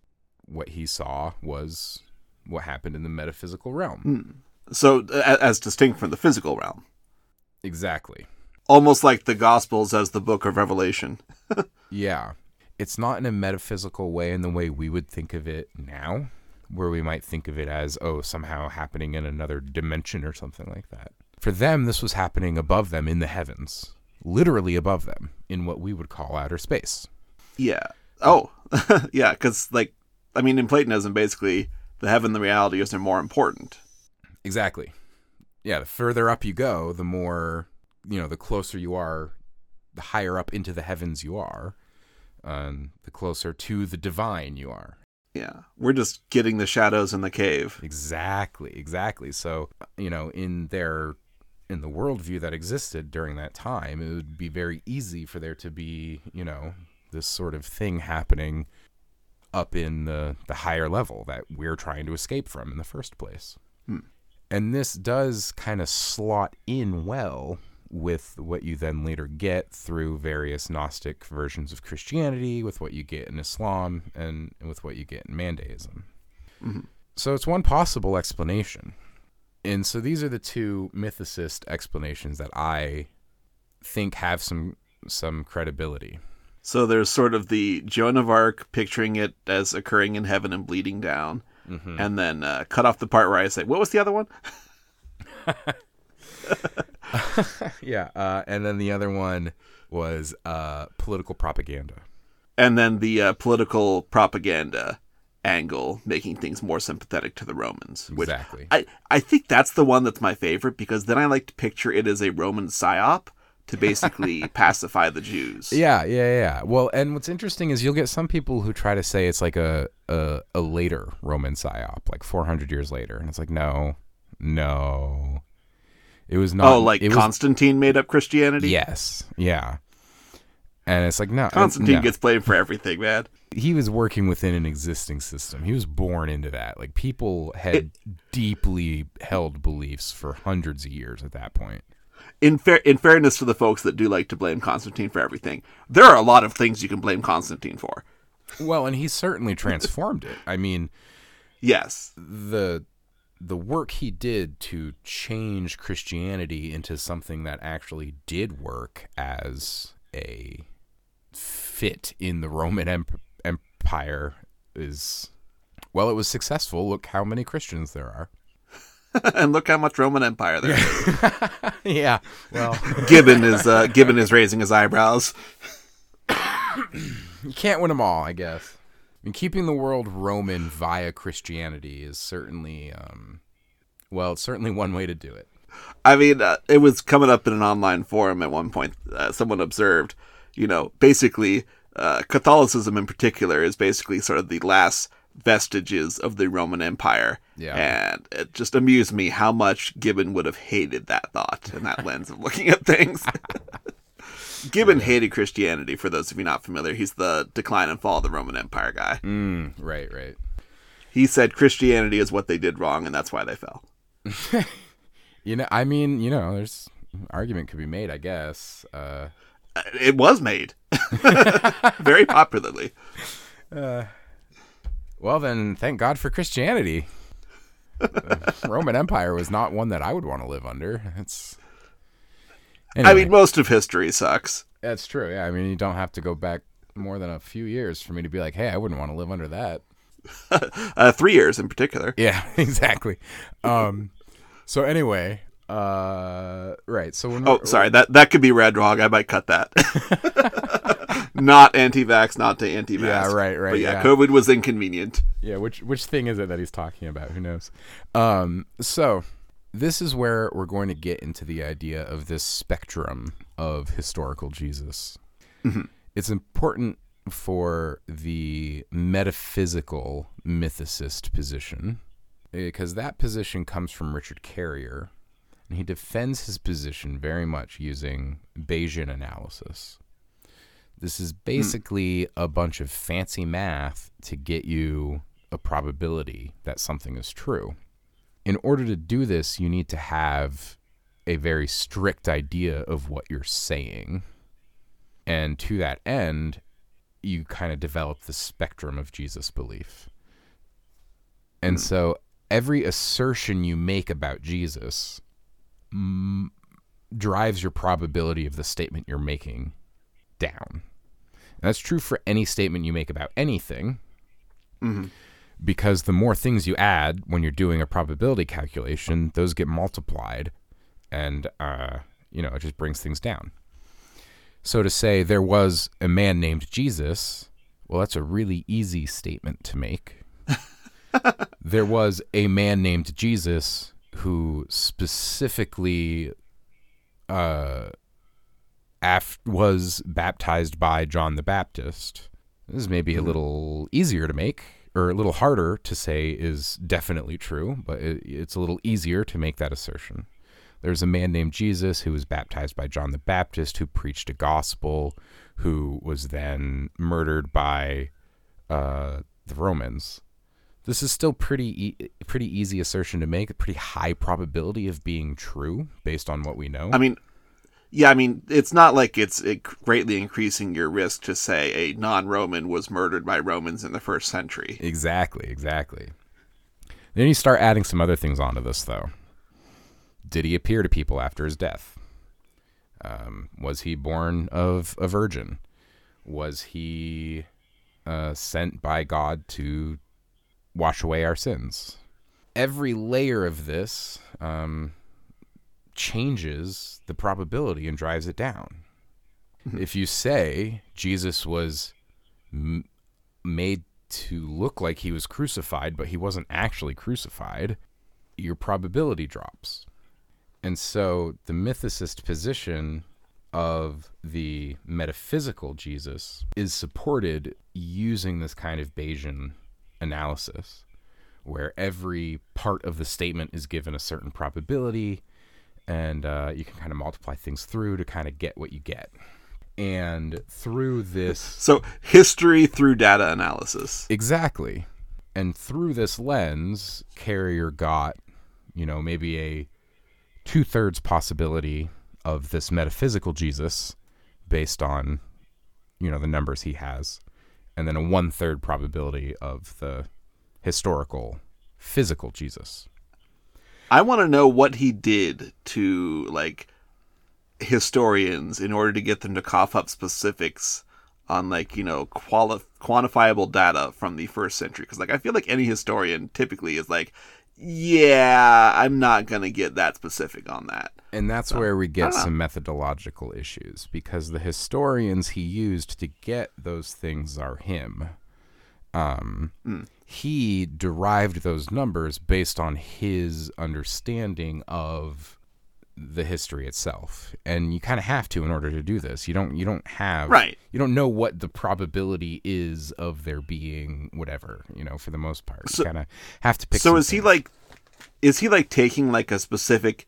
what he saw was what happened in the metaphysical realm. Hmm. So, as distinct from the physical realm, Exactly. almost like the Gospels as the Book of Revelation. Yeah. It's not in a metaphysical way in the way we would think of it now, where we might think of it as, oh, somehow happening in another dimension or something like that. For them, this was happening above them in the heavens, literally above them, in what we would call outer space. Yeah. Oh, yeah. Because, like, I mean, in Platonism, basically, the heaven, the reality is more important. Exactly. Yeah, the further up you go, the more, you know, the closer you are, the higher up into the heavens you are, and the closer to the divine you are. Yeah. We're just getting the shadows in the cave. Exactly, exactly. So, you know, in their in the worldview that existed during that time, it would be very easy for there to be, you know, this sort of thing happening up in the the higher level that we're trying to escape from in the first place. Hmm. And this does kind of slot in well with what you then later get through various Gnostic versions of Christianity, with what you get in Islam, and with what you get in Mandaism. Mm-hmm. So it's one possible explanation. And so these are the two mythicist explanations that I think have some some credibility. So there's sort of the Joan of Arc picturing it as occurring in heaven and bleeding down, and then uh, cut off the part where I say, "What was the other one?" yeah, uh, and then the other one was uh, political propaganda. And then the uh, political propaganda angle, making things more sympathetic to the Romans. Exactly. I, I think that's the one that's my favorite because then I like to picture it as a Roman psyop to basically pacify the Jews. Yeah, yeah, yeah. Well, and what's interesting is you'll get some people who try to say it's like a a, a later Roman psyop, like 400 years later, and it's like no, no, it was not. Oh, like it was, Constantine made up Christianity? Yes, yeah. And it's like no, Constantine no. gets blamed for everything, man. he was working within an existing system. He was born into that. Like people had It- deeply held beliefs for hundreds of years at that point. In fair, in fairness to the folks that do like to blame Constantine for everything, there are a lot of things you can blame Constantine for. Well, and he certainly transformed it. I mean, Yes, the the work he did to change Christianity into something that actually did work as a fit in the Roman emp- Empire is well, it was successful. Look how many Christians there are. and look how much Roman Empire there is. yeah. Well, Gibbon is uh, Gibbon is raising his eyebrows. you can't win them all, I guess. I mean, keeping the world Roman via Christianity is certainly, um, well, it's certainly one way to do it. I mean, uh, it was coming up in an online forum at one point. Uh, someone observed, you know, basically, uh, Catholicism in particular is basically sort of the last vestiges of the Roman Empire. Yeah. And it just amused me how much Gibbon would have hated that thought and that lens of looking at things. Gibbon hated Christianity, for those of you not familiar. He's the decline and fall of the Roman Empire guy. Mm, right, right. He said Christianity is what they did wrong, and that's why they fell. You know, I mean, you know, there's argument could be made, I guess. Uh, Uh, It was made very popularly. Well, then, thank God for Christianity. The Roman Empire was not one that I would want to live under. It's. I mean, most of history sucks. that's true. Yeah, I mean, you don't have to go back more than a few years for me to be like, hey, I wouldn't want to live under that. Uh, three years in particular. Yeah, exactly. Um, so anyway, uh, right. So when Oh, sorry. That that could be red wrong. I might cut that. not anti-vax, not to anti-mask. Yeah, right, right, But yeah, yeah. COVID was inconvenient. Yeah, which which thing is it that he's talking about? Who knows? Um, so this is where we're going to get into the idea of this spectrum of historical Jesus. It's important for the metaphysical mythicist position because that position comes from Richard Carrier, and he defends his position very much using Bayesian analysis. This is hmm. basically a bunch of fancy math to get you a probability that something is true. In order to do this, you need to have a very strict idea of what you're saying. And to that end, you kind of develop the spectrum of Jesus belief. And hmm. so every assertion you make about Jesus mm, drives your probability of the statement you're making down. And that's true for any statement you make about anything. Because the more things you add when you're doing a probability calculation, those get multiplied, and uh, you know it just brings things down. So to say there was a man named Jesus, well, that's a really easy statement to make. there was a man named Jesus who specifically uh, af- was baptized by John the Baptist. This is maybe a little easier to make, or a little harder to say is definitely true, but it, it's a little easier to make that assertion. There's a man named Jesus who was baptized by John the Baptist, who preached a gospel, who was then murdered by uh, the Romans. This is still pretty e- pretty easy assertion to make, a pretty high probability of being true based on what we know. I mean, yeah, I mean, it's not like it's it greatly increasing your risk to say a non-Roman was murdered by Romans in the first century. Exactly, exactly. Then you start adding some other things onto this, though. Did he appear to people after his death? Um, was he born of a virgin? Was he uh, sent by God to wash away our sins? Every layer of this um, changes the probability and drives it down. if you say Jesus was m- made to look like he was crucified, but he wasn't actually crucified, your probability drops. And so the mythicist position of the metaphysical Jesus is supported using this kind of Bayesian analysis, where every part of the statement is given a certain probability, and uh, you can kind of multiply things through to kind of get what you get. And through this. So, history through data analysis. Exactly. And through this lens, Carrier got, you know, maybe a two thirds possibility of this metaphysical Jesus based on, you know, the numbers he has, and then a one third probability of the historical physical Jesus. I want to know what he did to like historians in order to get them to cough up specifics on like you know quali- quantifiable data from the first century because like i feel like any historian typically is like yeah i'm not gonna get that specific on that And that's So, where we get some methodological issues because the historians he used to get those things are him. Um, Hmm. He derived those numbers based on his understanding of the history itself, and you kind of have to in order to do this. You don't. You don't have. Right. You don't know what the probability is of there being whatever. You know, for the most part, So- you kind of have to pick. so is he like is he like taking like a specific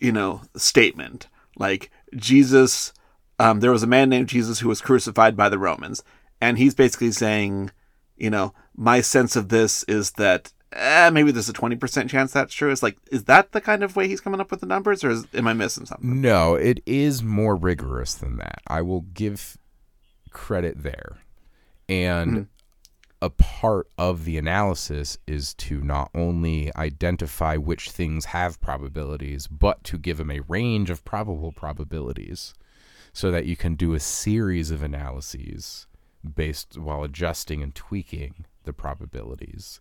you know statement like jesus um, there was a man named jesus who was crucified by the romans and he's basically saying you know my sense of this is that eh, maybe there's a 20% chance that's true it's like is that the kind of way he's coming up with the numbers or is, am i missing something No, it is more rigorous than that. I will give credit there. And a part of the analysis is to not only identify which things have probabilities, but to give them a range of probable probabilities so that you can do a series of analyses based while adjusting and tweaking the probabilities.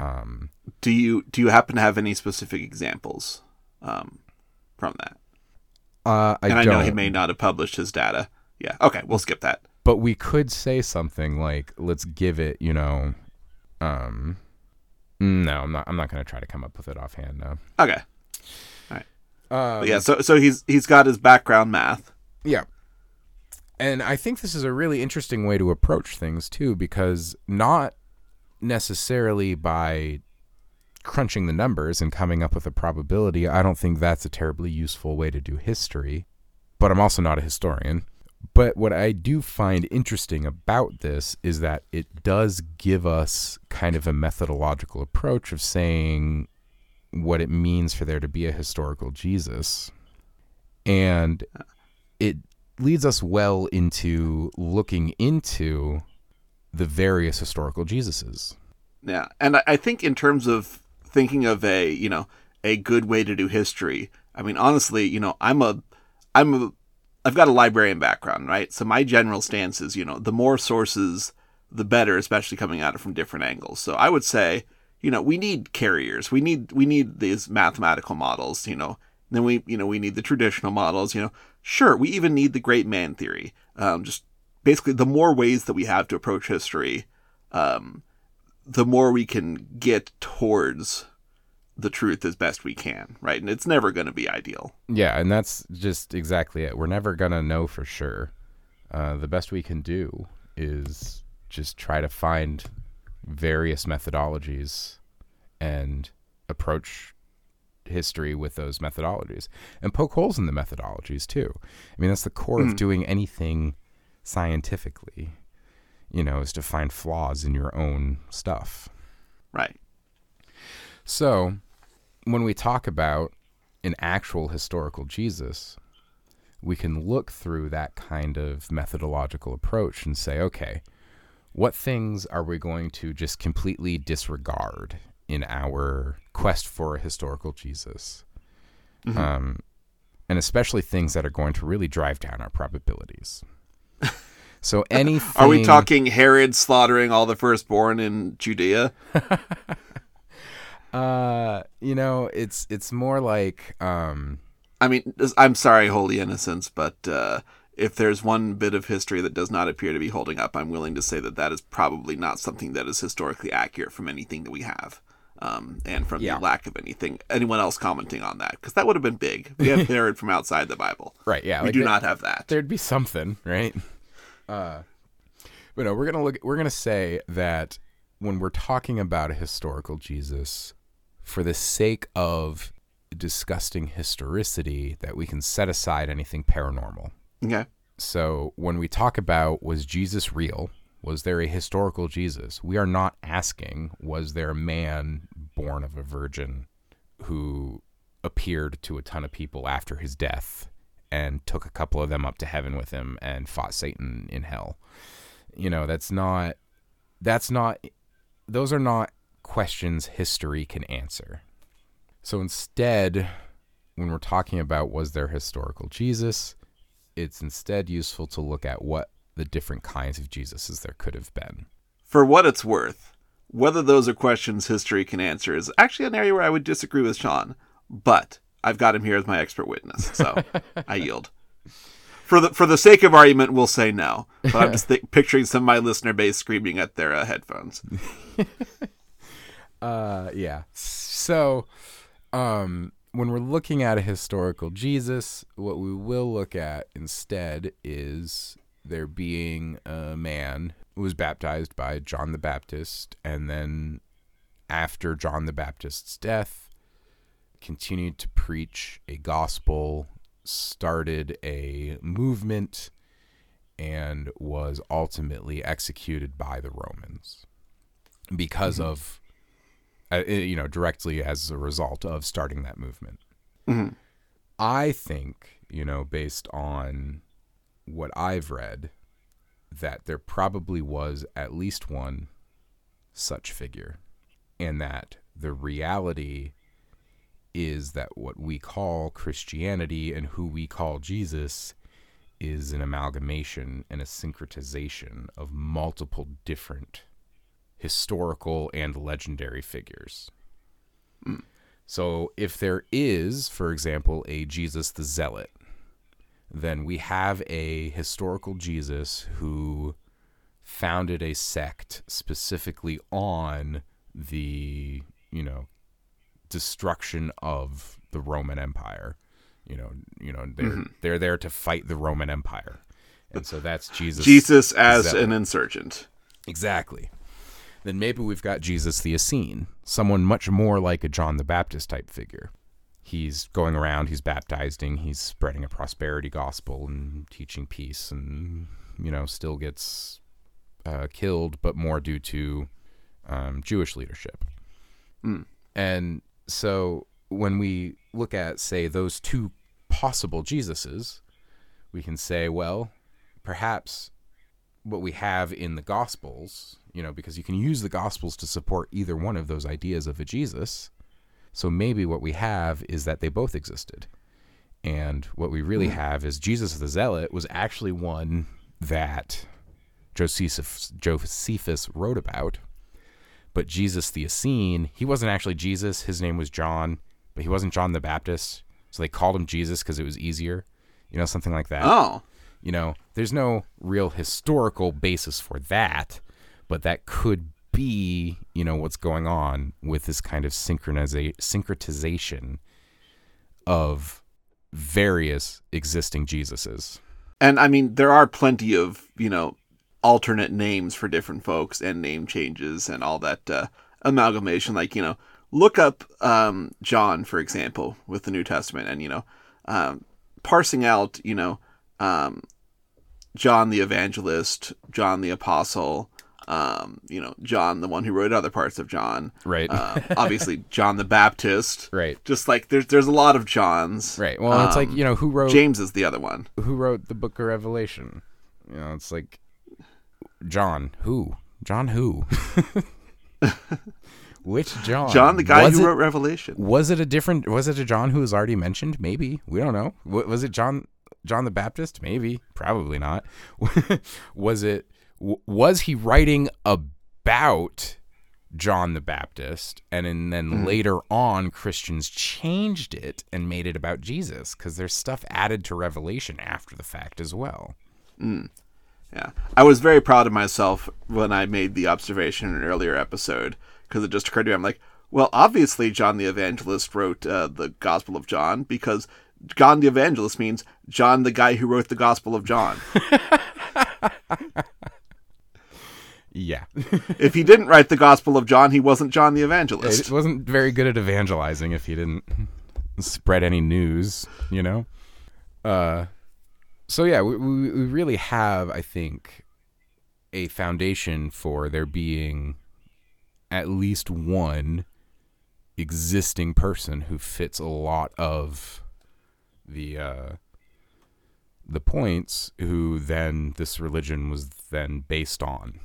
Um, do you do you happen to have any specific examples um, from that? Uh, I and i don't. know he may not have published his data. Yeah. Okay we'll skip that. But we could say something like let's give it you know um no i'm not i'm not going to try to come up with it offhand no. Okay. Um, But yeah, so so he's he's got his background math. yeah. And i think this is a really interesting way to approach things too because not necessarily by crunching the numbers and coming up with a probability i don't think that's a terribly useful way to do history but i'm also not a historian But what I do find interesting about this is that it does give us kind of a methodological approach of saying what it means for there to be a historical Jesus. And it leads us well into looking into the various historical Jesuses. Yeah, and I, think in terms of thinking of a you know a good way to do history, I mean honestly, you know I'm a I'm a I've got a librarian background, right? So my general stance is you know the more sources, the better, especially coming at it from different angles. So I would say you know we need Carriers, we need we need these mathematical models, you know. Then we you know we need the traditional models, you know. Sure, we even need the great man theory. Um, just basically the more ways that we have to approach history. Um, the more we can get towards the truth as best we can, right? And it's never going to be ideal. Yeah, and that's just exactly it. We're never going to know for sure. Uh, the best we can do is just try to find various methodologies and approach history with those methodologies and poke holes in the methodologies too. I mean, that's the core of doing anything scientifically, you know, is to find flaws in your own stuff. Right. So, when we talk about an actual historical Jesus, we can look through that kind of methodological approach and say, okay, what things are we going to just completely disregard in our quest for a historical Jesus? Um, and especially things that are going to really drive down our probabilities. So anything Are we talking Herod slaughtering all the firstborn in Judea? Uh, you know, it's it's more like um, I mean, I'm sorry, Holy Innocents, but uh, if there's one bit of history that does not appear to be holding up, I'm willing to say that that is probably not something that is historically accurate from anything that we have. Um, and from Yeah. the lack of anything, anyone else commenting on that, because that would have been big. We have heard from outside the Bible. Right. Yeah. we like do that- not have that. there'd be something, right? Uh, but no, we're gonna look. We're gonna say that when we're talking about a historical Jesus, for the sake of disgusting historicity, that we can set aside anything paranormal. Okay. So when we talk about was Jesus real? Was there a historical Jesus? We are not asking was there a man born of a virgin who appeared to a ton of people after his death and took a couple of them up to heaven with him and fought Satan in hell. You know, that's not that's not those are not questions history can answer. So instead, when we're talking about was there historical Jesus, it's instead useful to look at what the different kinds of Jesuses there could have been. For what it's worth, whether those are questions history can answer is actually an area where I would disagree with Shaun, but I've got him here as my expert witness, so I yield. For the for the sake of argument, we'll say no. But I'm just th- picturing some of my listener base screaming at their uh, headphones. Uh, yeah. So, um, when we're looking at a historical Jesus, what we will look at instead is there being a man who was baptized by John the Baptist, and then after John the Baptist's death, continued to preach a gospel, started a movement, and was ultimately executed by the Romans because of uh, you know, directly as a result of starting that movement. Mhm. I think, you know, based on what I've read, that there probably was at least one such figure, and that the reality is that what we call Christianity and who we call Jesus is an amalgamation and a syncretization of multiple different historical and legendary figures. So if there is, for example, a Jesus the Zealot, then we have a historical Jesus who founded a sect specifically on the, you know, destruction of the Roman Empire. You know, you know, they're mm-hmm. they're there to fight the Roman Empire. And so that's Jesus. Jesus as Zealot. an insurgent. Exactly. Then maybe we've got Jesus the Essene, someone much more like a John the Baptist type figure. He's going around, he's baptizing, he's spreading a prosperity gospel and teaching peace, and, you know, still gets uh, killed, but more due to um, Jewish leadership. And so when we look at, say, those two possible Jesuses, we can say, well, perhaps what we have in the Gospels, you know, because you can use the Gospels to support either one of those ideas of a Jesus. So maybe what we have is that they both existed. And what we really hmm. have is Jesus the Zealot was actually one that Josephus, Josephus wrote about. But Jesus the Essene, he wasn't actually Jesus. His name was John, but he wasn't John the Baptist. So they called him Jesus because it was easier, you know, something like that. Oh, You know, there's no real historical basis for that, but that could be, you know, what's going on with this kind of synchroniza- syncretization of various existing Jesuses. and I mean there are plenty of you know alternate names for different folks and name changes and all that uh, amalgamation. Like you know, look up um, John for example with the New Testament, and you know, um, parsing out you know um, John the Evangelist, John the Apostle. Um, you know, John, the one who wrote other parts of John. Right. Uh, obviously, John the Baptist. right. Just like there's there's a lot of Johns. Right. Well, it's like, Um, you know, who wrote James is the other one. who wrote the book of Revelation? You know, it's like John, who? John who? Which John? John, the guy Was who it- wrote Revelation. Was it a different? Was it a John who was already mentioned? Maybe we don't know. Was it John John the Baptist? Maybe, probably not. was it? W- Was he writing about John the Baptist, and, and then later on, Christians changed it and made it about Jesus because there's stuff added to Revelation after the fact as well. Yeah, I was very proud of myself when I made the observation in an earlier episode because it just occurred to me. I'm like, well, obviously John the Evangelist wrote uh, the Gospel of John because John the Evangelist means John the guy who wrote the Gospel of John. Yeah, if he didn't write the Gospel of John, he wasn't John the it Evangelist. wasn't very good at evangelizing if he didn't spread any news, you know. Uh, so yeah, we, we we really have, I think, a foundation for there being at least one existing person who fits a lot of the uh, the points who then this religion was then based on.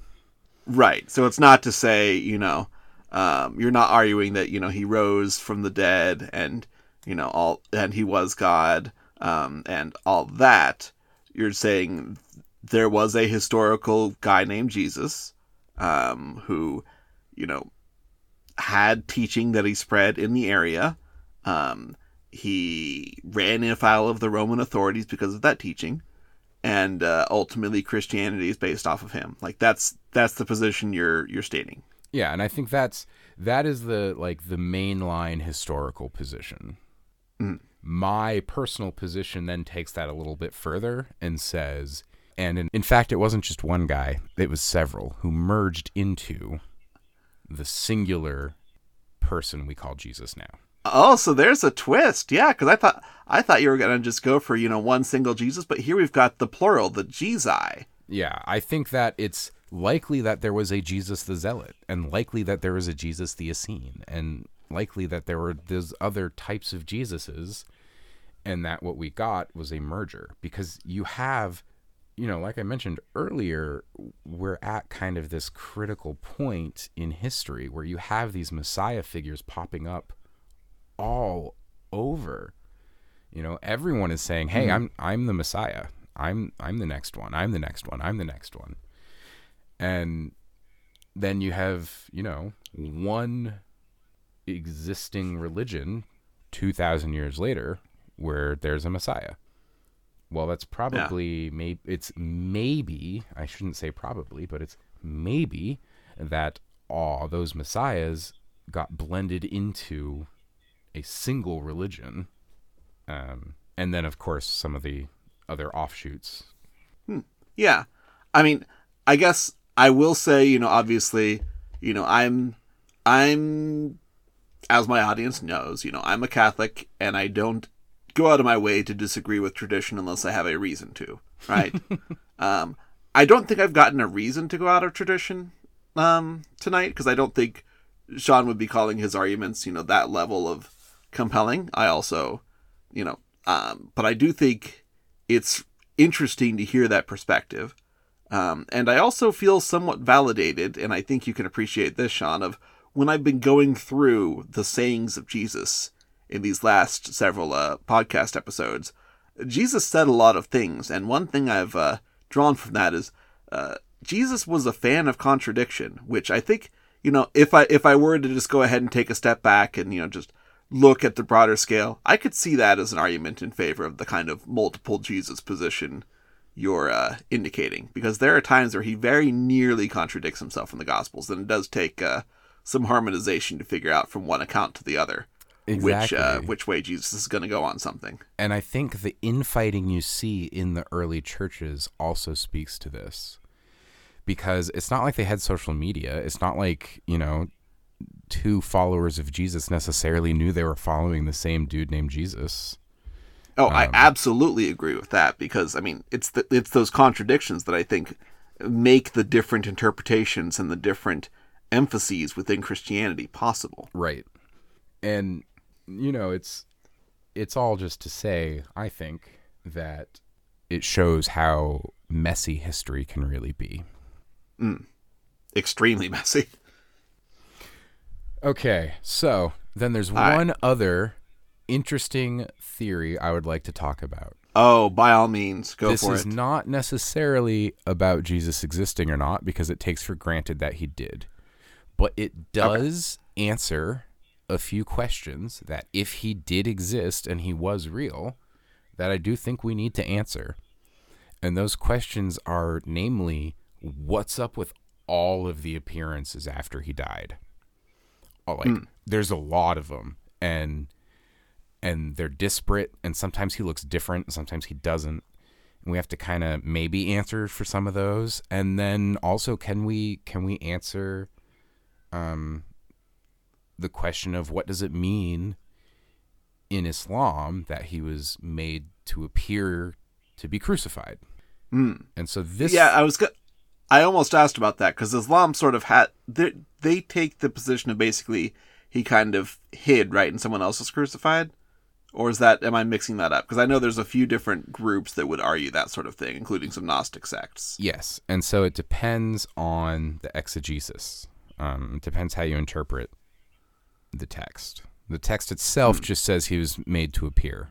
Right. So it's not to say, you know, um, you're not arguing that, you know, he rose from the dead and, you know, all, and he was God, um, and all that. You're saying there was a historical guy named Jesus, um, who, you know, had teaching that he spread in the area. Um, he ran afoul of the Roman authorities because of that teaching and uh, ultimately Christianity is based off of him. Like that's that's the position you're you're stating. Yeah, and I think that's that is the like the mainline historical position. Mm. My personal position then takes that a little bit further and says, and in, in fact, it wasn't just one guy; it was several who merged into the singular person we call Jesus now. Oh, so there's a twist. Yeah, because I thought I thought you were gonna just go for you know one single Jesus, but here we've got the plural, the Jesus. Yeah, I think that it's likely that there was a Jesus the Zealot, and likely that there was a Jesus the Essene, and likely that there were those other types of Jesuses, and that what we got was a merger because you have, you know, like I mentioned earlier, we're at kind of this critical point in history where you have these Messiah figures popping up all over. You know, everyone is saying, "Hey, mm-hmm. I'm I'm the Messiah. I'm I'm the next one. I'm the next one. I'm the next one." And then you have, you know, one existing religion 2000 years later where there's a Messiah. Well, that's probably maybe it's maybe, I shouldn't say probably, but it's maybe that all those messiahs got blended into a single religion. Um, and then, of course, some of the other offshoots. Yeah, I mean, I guess I will say, you know, obviously, you know, I'm I'm as my audience knows, you know, I'm a Catholic and I don't go out of my way to disagree with tradition unless I have a reason to, right? um, I don't think I've gotten a reason to go out of tradition um, tonight because I don't think Shaun would be calling his arguments, you know, that level of compelling. I also, you know, um, but I do think it's interesting to hear that perspective. Um, and I also feel somewhat validated, and I think you can appreciate this, Shaun, of when I've been going through the sayings of Jesus in these last several uh, podcast episodes. Jesus said a lot of things, and one thing I've uh, drawn from that is uh, Jesus was a fan of contradiction, which I think you know if I if I were to just go ahead and take a step back and you know just look at the broader scale, I could see that as an argument in favor of the kind of multiple Jesus position you're uh, indicating, because there are times where he very nearly contradicts himself in the Gospels, and it does take uh, some harmonization to figure out from one account to the other which uh, which way Jesus is going to go on something. And I think the infighting you see in the early churches also speaks to this. Because it's not like they had social media. It's not like, you know, two followers of Jesus necessarily knew they were following the same dude named Jesus. Oh, I um, absolutely agree with that because I mean it's the, it's those contradictions that I think make the different interpretations and the different emphases within Christianity possible. Right. And you know, it's it's all just to say, I think, that it shows how messy history can really be. Mm. Extremely messy. Okay, so then there's right. one other interesting theory I would like to talk about. Oh, by all means, go this for is it. not necessarily about Jesus existing or not because it takes for granted that he did. but it does answer a few questions that if he did exist and he was real, that I do think we need to answer. And those questions are namely what's up with all of the appearances after he died? Like Hmm. there's a lot of them and and they're disparate and sometimes he looks different and sometimes he doesn't. And we have to kind of maybe answer for some of those and then also can we can we answer um the question of what does it mean in Islam that he was made to appear to be crucified. And so this yeah, I was. Go- I almost asked about that because Islam sort of had they they take the position of basically he kind of hid right and someone else was crucified, or is that am I mixing that up? Because I know there's a few different groups that would argue that sort of thing, including some Gnostic sects. Yes, and so it depends on the exegesis. Um, it depends how you interpret the text. The text itself just says he was made to appear,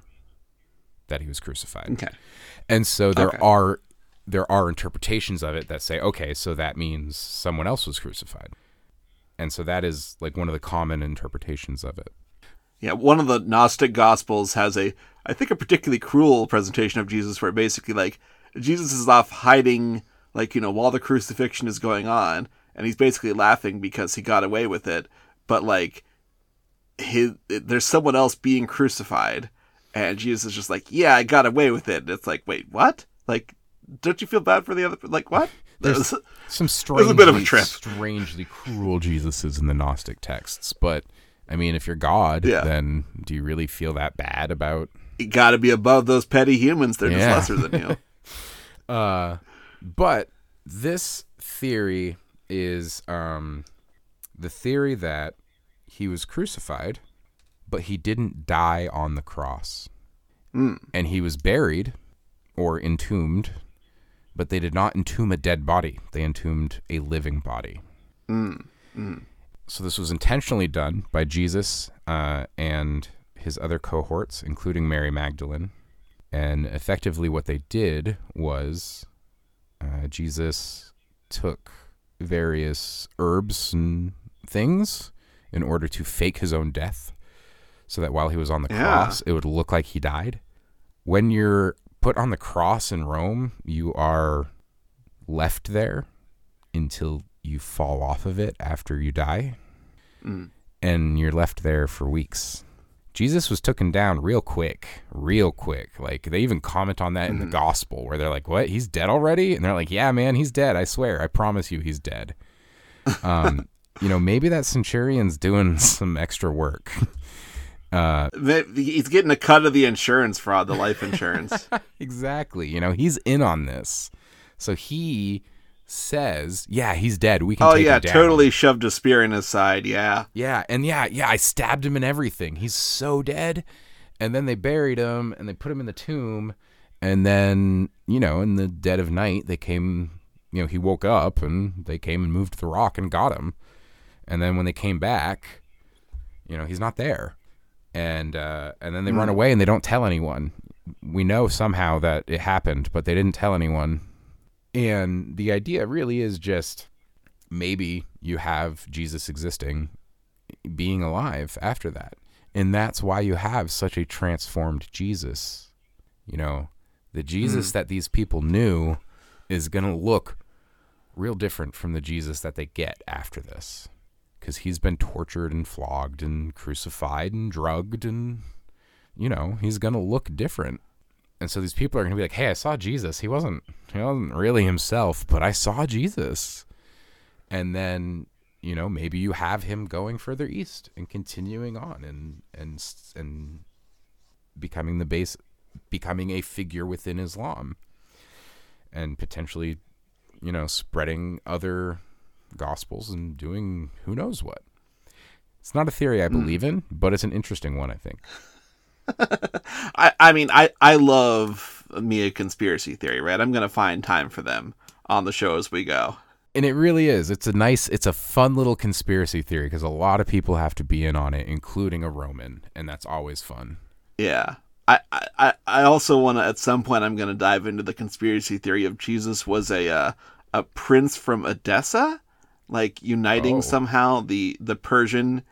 that he was crucified, Okay. and so there Okay. are there are interpretations of it that say, okay, so that means someone else was crucified, and so that is like one of the common interpretations of it. Yeah, one of the Gnostic Gospels has a, I think, a particularly cruel presentation of Jesus, where basically like Jesus is off hiding, like you know, while the crucifixion is going on, and he's basically laughing because he got away with it, but like, his there's someone else being crucified, and Jesus is just like, yeah, I got away with it. And it's like, wait, what? Like, don't you feel bad for the other? Like, what? There's- There's- Some a strangely, bit of a trip. strangely cruel Jesuses in the Gnostic texts, but I mean, if you're God, Yeah. then do you really feel that bad about? you got to be above those petty humans. They're Yeah. just lesser than you. Uh, but this theory is um, the theory that he was crucified, but he didn't die on the cross, and he was buried or entombed, but they did not entomb a dead body; they entombed a living body. So this was intentionally done by Jesus uh, and his other cohorts, including Mary Magdalene. And effectively, what they did was uh, Jesus took various herbs and things in order to fake his own death so that while he was on the Yeah. cross, it would look like he died. When you're put on the cross in Rome, you are left there until you fall off of it after you die. And you're left there for weeks. Jesus was taken down real quick, real quick. Like they even comment on that in the gospel where they're like, "What? He's dead already?" And they're like, "Yeah, man, he's dead. I swear. I promise you he's dead." Um, you know, maybe that centurion's doing some extra work. Uh, He's getting a cut of the insurance fraud, the life insurance. exactly. You know, he's in on this. So he says, "Yeah, he's dead. We can oh take yeah, him down." totally shoved a spear in his side. Yeah. Yeah, and yeah, yeah, I stabbed him and everything. He's so dead. And then they buried him and they put him in the tomb. And then, you know, in the dead of night, they came, you know, he woke up and they came and moved the rock and got him. And then when they came back, you know, he's not there. And uh, and then they run away and they don't tell anyone. We know somehow that it happened, but they didn't tell anyone. And the idea really is just maybe you have Jesus existing being alive after that. And that's why you have such a transformed Jesus. You know, the Jesus that these people knew is going to look real different from the Jesus that they get after this. Because he's been tortured and flogged and crucified and drugged, and, you know, he's to look different. And so these people are to be like, hey, I saw Jesus. He wasn't, he wasn't really himself, but I saw Jesus and then you know maybe you have him going further east and continuing on and and and becoming the base becoming a figure within Islam and potentially you know spreading other gospels and doing who knows what it's not a theory I believe in but it's an interesting one I think I, I mean, I, I love me a conspiracy theory, right? I'm going to find time for them on the show as we go. and it really is it's a nice it's a fun little conspiracy theory because a lot of people have to be in on it including a Roman and that's always fun Yeah. I, I, I also want to, at some point, I'm going to dive into the conspiracy theory of Jesus was a, uh, a prince from Edessa like uniting Oh. somehow the the Persian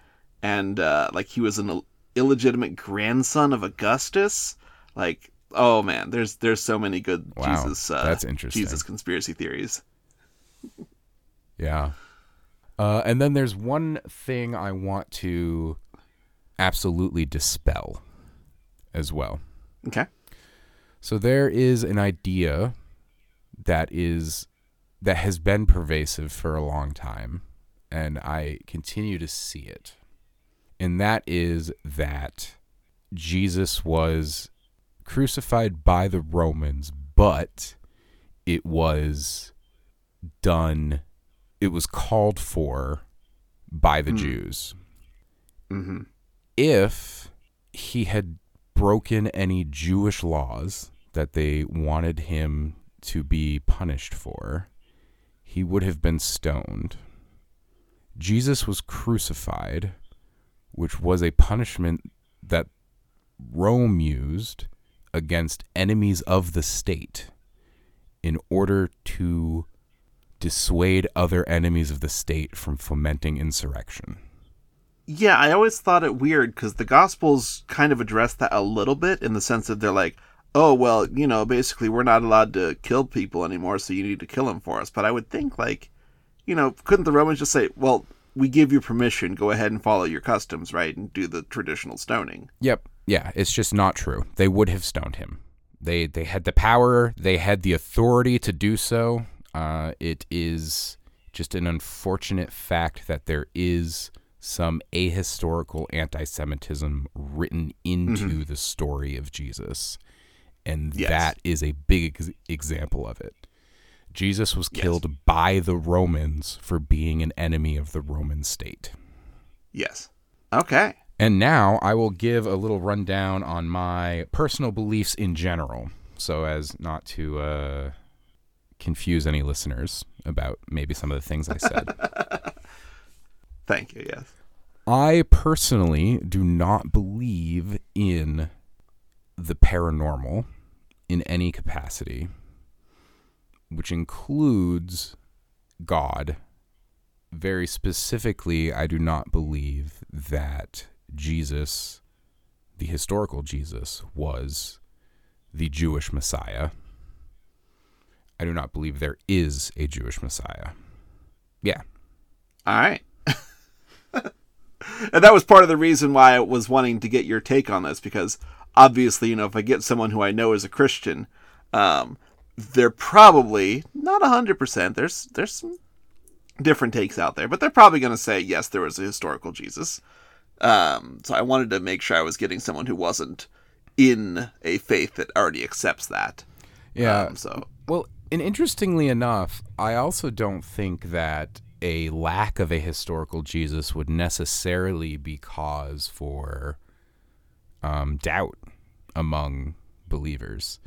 and uh, like he was an illegitimate grandson of Augustus. Like, oh man, there's there's so many good Wow, Jesus uh, that's interesting. Jesus conspiracy theories. Yeah. Uh, and then there's one thing I want to absolutely dispel as well. Okay. So there is an idea that is that has been pervasive for a long time and I continue to see it. And that is that Jesus was crucified by the Romans, but it was done it was called for by the Jews. Mm-hmm. If he had broken any Jewish laws that they wanted him to be punished for, he would have been stoned. Jesus was crucified, which was a punishment that Rome used against enemies of the state in order to dissuade other enemies of the state from fomenting insurrection. Yeah, I always thought it weird because the Gospels kind of address that a little bit in the sense that they're like, oh, well, you know, basically we're not allowed to kill people anymore, so you need to kill them for us. But I would think, like, you know, couldn't the Romans just say, well, we give you permission, go ahead and follow your customs, right, and do the traditional stoning? Yep. Yeah, it's just not true. They would have stoned him. They they had the power, they had the authority to do so. Uh, it is just an unfortunate fact that there is some ahistorical anti-Semitism written into the story of Jesus, and Yes. that is a big ex- example of it. Jesus was killed by the Romans for being an enemy of the Roman state. Yes. Okay. And now I will give a little rundown on my personal beliefs in general, so as not to uh, confuse any listeners about maybe some of the things I said. Thank you, yes. I personally do not believe in the paranormal in any capacity, which includes God. Very specifically, I do not believe that Jesus, the historical Jesus, was the Jewish Messiah. I do not believe there is a Jewish Messiah. Yeah. All right. and that was part of the reason why I was wanting to get your take on this because obviously, you know, if I get someone who I know is a Christian, um, they're probably not hundred percent. There's there's some different takes out there, but they're probably going to say yes, there was a historical Jesus. Um, so I wanted to make sure I was getting someone who wasn't in a faith that already accepts that. Yeah. Um, so Well, and interestingly enough, I also don't think that a lack of a historical Jesus would necessarily be cause for um, doubt among believers.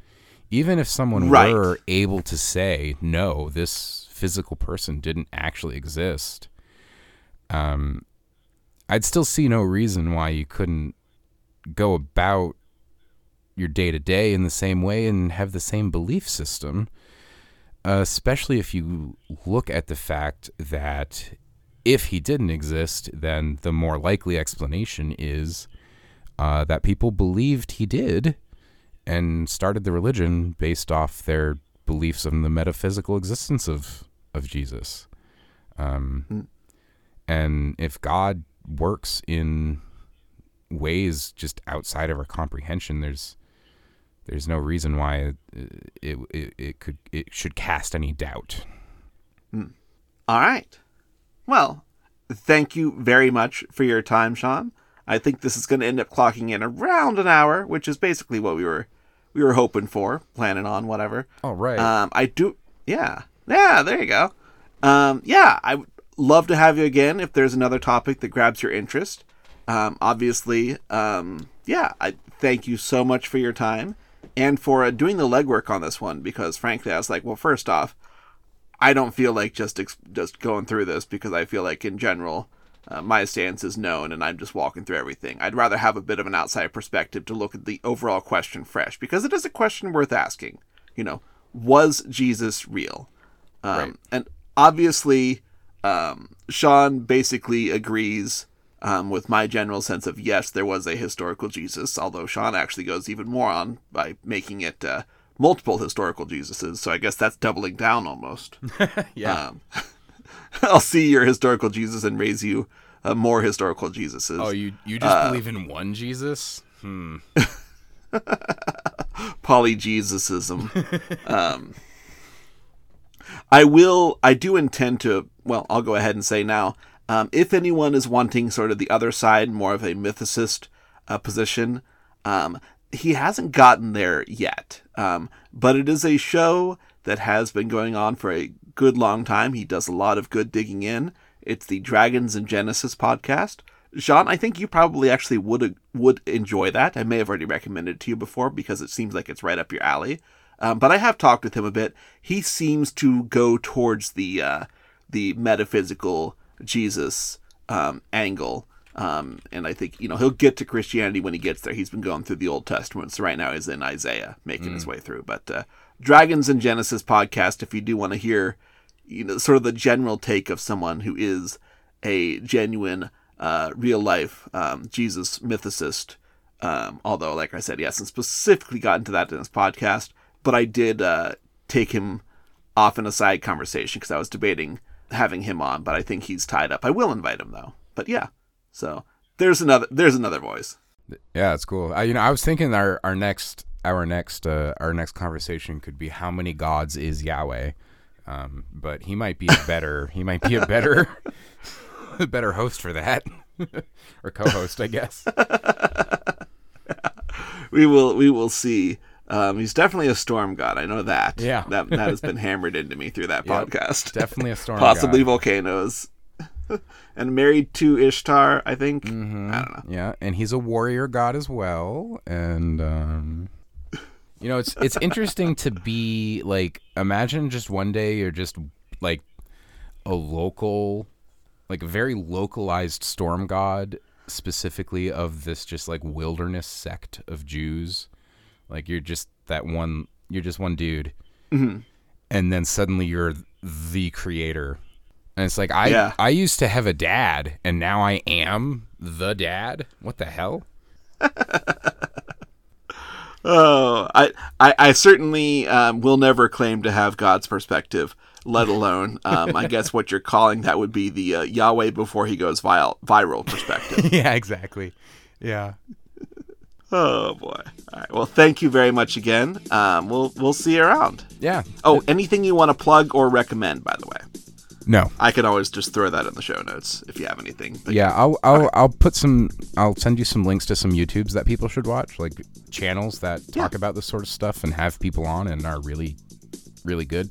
Even if someone Right. were able to say, no, this physical person didn't actually exist, um, I'd still see no reason why you couldn't go about your day to day in the same way and have the same belief system, uh, especially if you look at the fact that if he didn't exist, then the more likely explanation is uh, that people believed he did and started the religion based off their beliefs in the metaphysical existence of, of Jesus. Um, Mm. And if God works in ways just outside of our comprehension, there's there's no reason why it, it, it, it could it should cast any doubt. All right. Well, thank you very much for your time, Shaun. I think this is going to end up clocking in around an hour, which is basically what we were we were hoping for, planning on, whatever. All right. Um, I do, yeah, yeah. There you go. Um, yeah, I would love to have you again if there's another topic that grabs your interest. Um, obviously, um, yeah. I thank you so much for your time and for uh, doing the legwork on this one because, frankly, I was like, well, first off, I don't feel like just ex- just going through this because I feel like in general uh, my stance is known and I'm just walking through everything. I'd rather have a bit of an outside perspective to look at the overall question fresh because it is a question worth asking. You know, was Jesus real? Um, Right. And obviously, um, Shaun basically agrees um, with my general sense of yes, there was a historical Jesus, although Shaun actually goes even more on by making it uh, multiple historical Jesuses. So I guess that's doubling down almost. Yeah. I'll see your historical Jesus and raise you uh, more historical Jesuses. oh, you you just believe in one Jesus? Hmm. polyjesusism. um, I will. I do intend to. Well, I'll go ahead and say now. Um, if anyone is wanting sort of the other side, more of a mythicist uh, position, um, he hasn't gotten there yet. Um, but it is a show that has been going on for a good long time. He does a lot of good digging in. It's the Dragons in Genesis podcast. Shaun, I think you probably actually would would enjoy that. I may have already recommended it to you before because it seems like it's right up your alley. Um, but I have talked with him a bit. He seems to go towards the uh, the metaphysical Jesus um, angle, um, and I think you know he'll get to Christianity when he gets there. He's been going through the Old Testament, so right now he's in Isaiah, making his way through. But uh, Dragons in Genesis podcast, if you do want to hear, you know, sort of the general take of someone who is a genuine, uh, real life um, Jesus mythicist. Um, although, like I said, he hasn't specifically gotten to that in this podcast, but I did uh, take him off in a side conversation because I was debating having him on, but I think he's tied up. I will invite him though. But yeah, so there's another there's another voice. Yeah, it's cool. I, you know, I was thinking our our next our next uh, our next conversation could be how many gods is Yahweh, um, but he might be a better he might be a better a better host for that or co-host, I guess. We will we will see. Um, he's definitely a storm god. I know that. Yeah. that that has been hammered into me through that Yep, podcast. Definitely a storm. Possibly god. volcanoes. and married to Ishtar, I think. Mm-hmm. I don't know. Yeah, and he's a warrior god as well, and um, you know, it's it's interesting to be like, imagine just one day you're just like a local, like a very localized storm god, specifically of this just like wilderness sect of Jews. Like you're just that one, you're just one dude, Mhm. and then suddenly you're the creator. And it's like I Yeah. I used to have a dad, and now I am the dad. What the hell? Oh, I, I, I certainly um, will never claim to have God's perspective, let alone, um, I guess what you're calling that would be the uh, Yahweh before he goes viral, viral perspective. yeah, exactly. Yeah. oh boy! All right. Well, thank you very much again. Um, we'll we'll see you around. Yeah. Oh, anything you want to plug or recommend, by the way, No. I can always just throw that in the show notes if you have anything. Yeah, I'll I'll I'll put some I'll send you some links to some YouTubes that people should watch, like channels that talk about this sort of stuff and have people on and are really really good.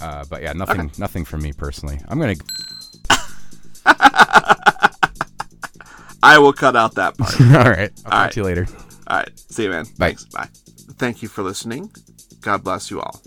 Uh, but yeah, nothing nothing from me personally. I'm gonna I will cut out that part. all right. I'll talk All right. to you later. All right. See you, man. Bye. Thanks. Bye. Thank you for listening. God bless you all.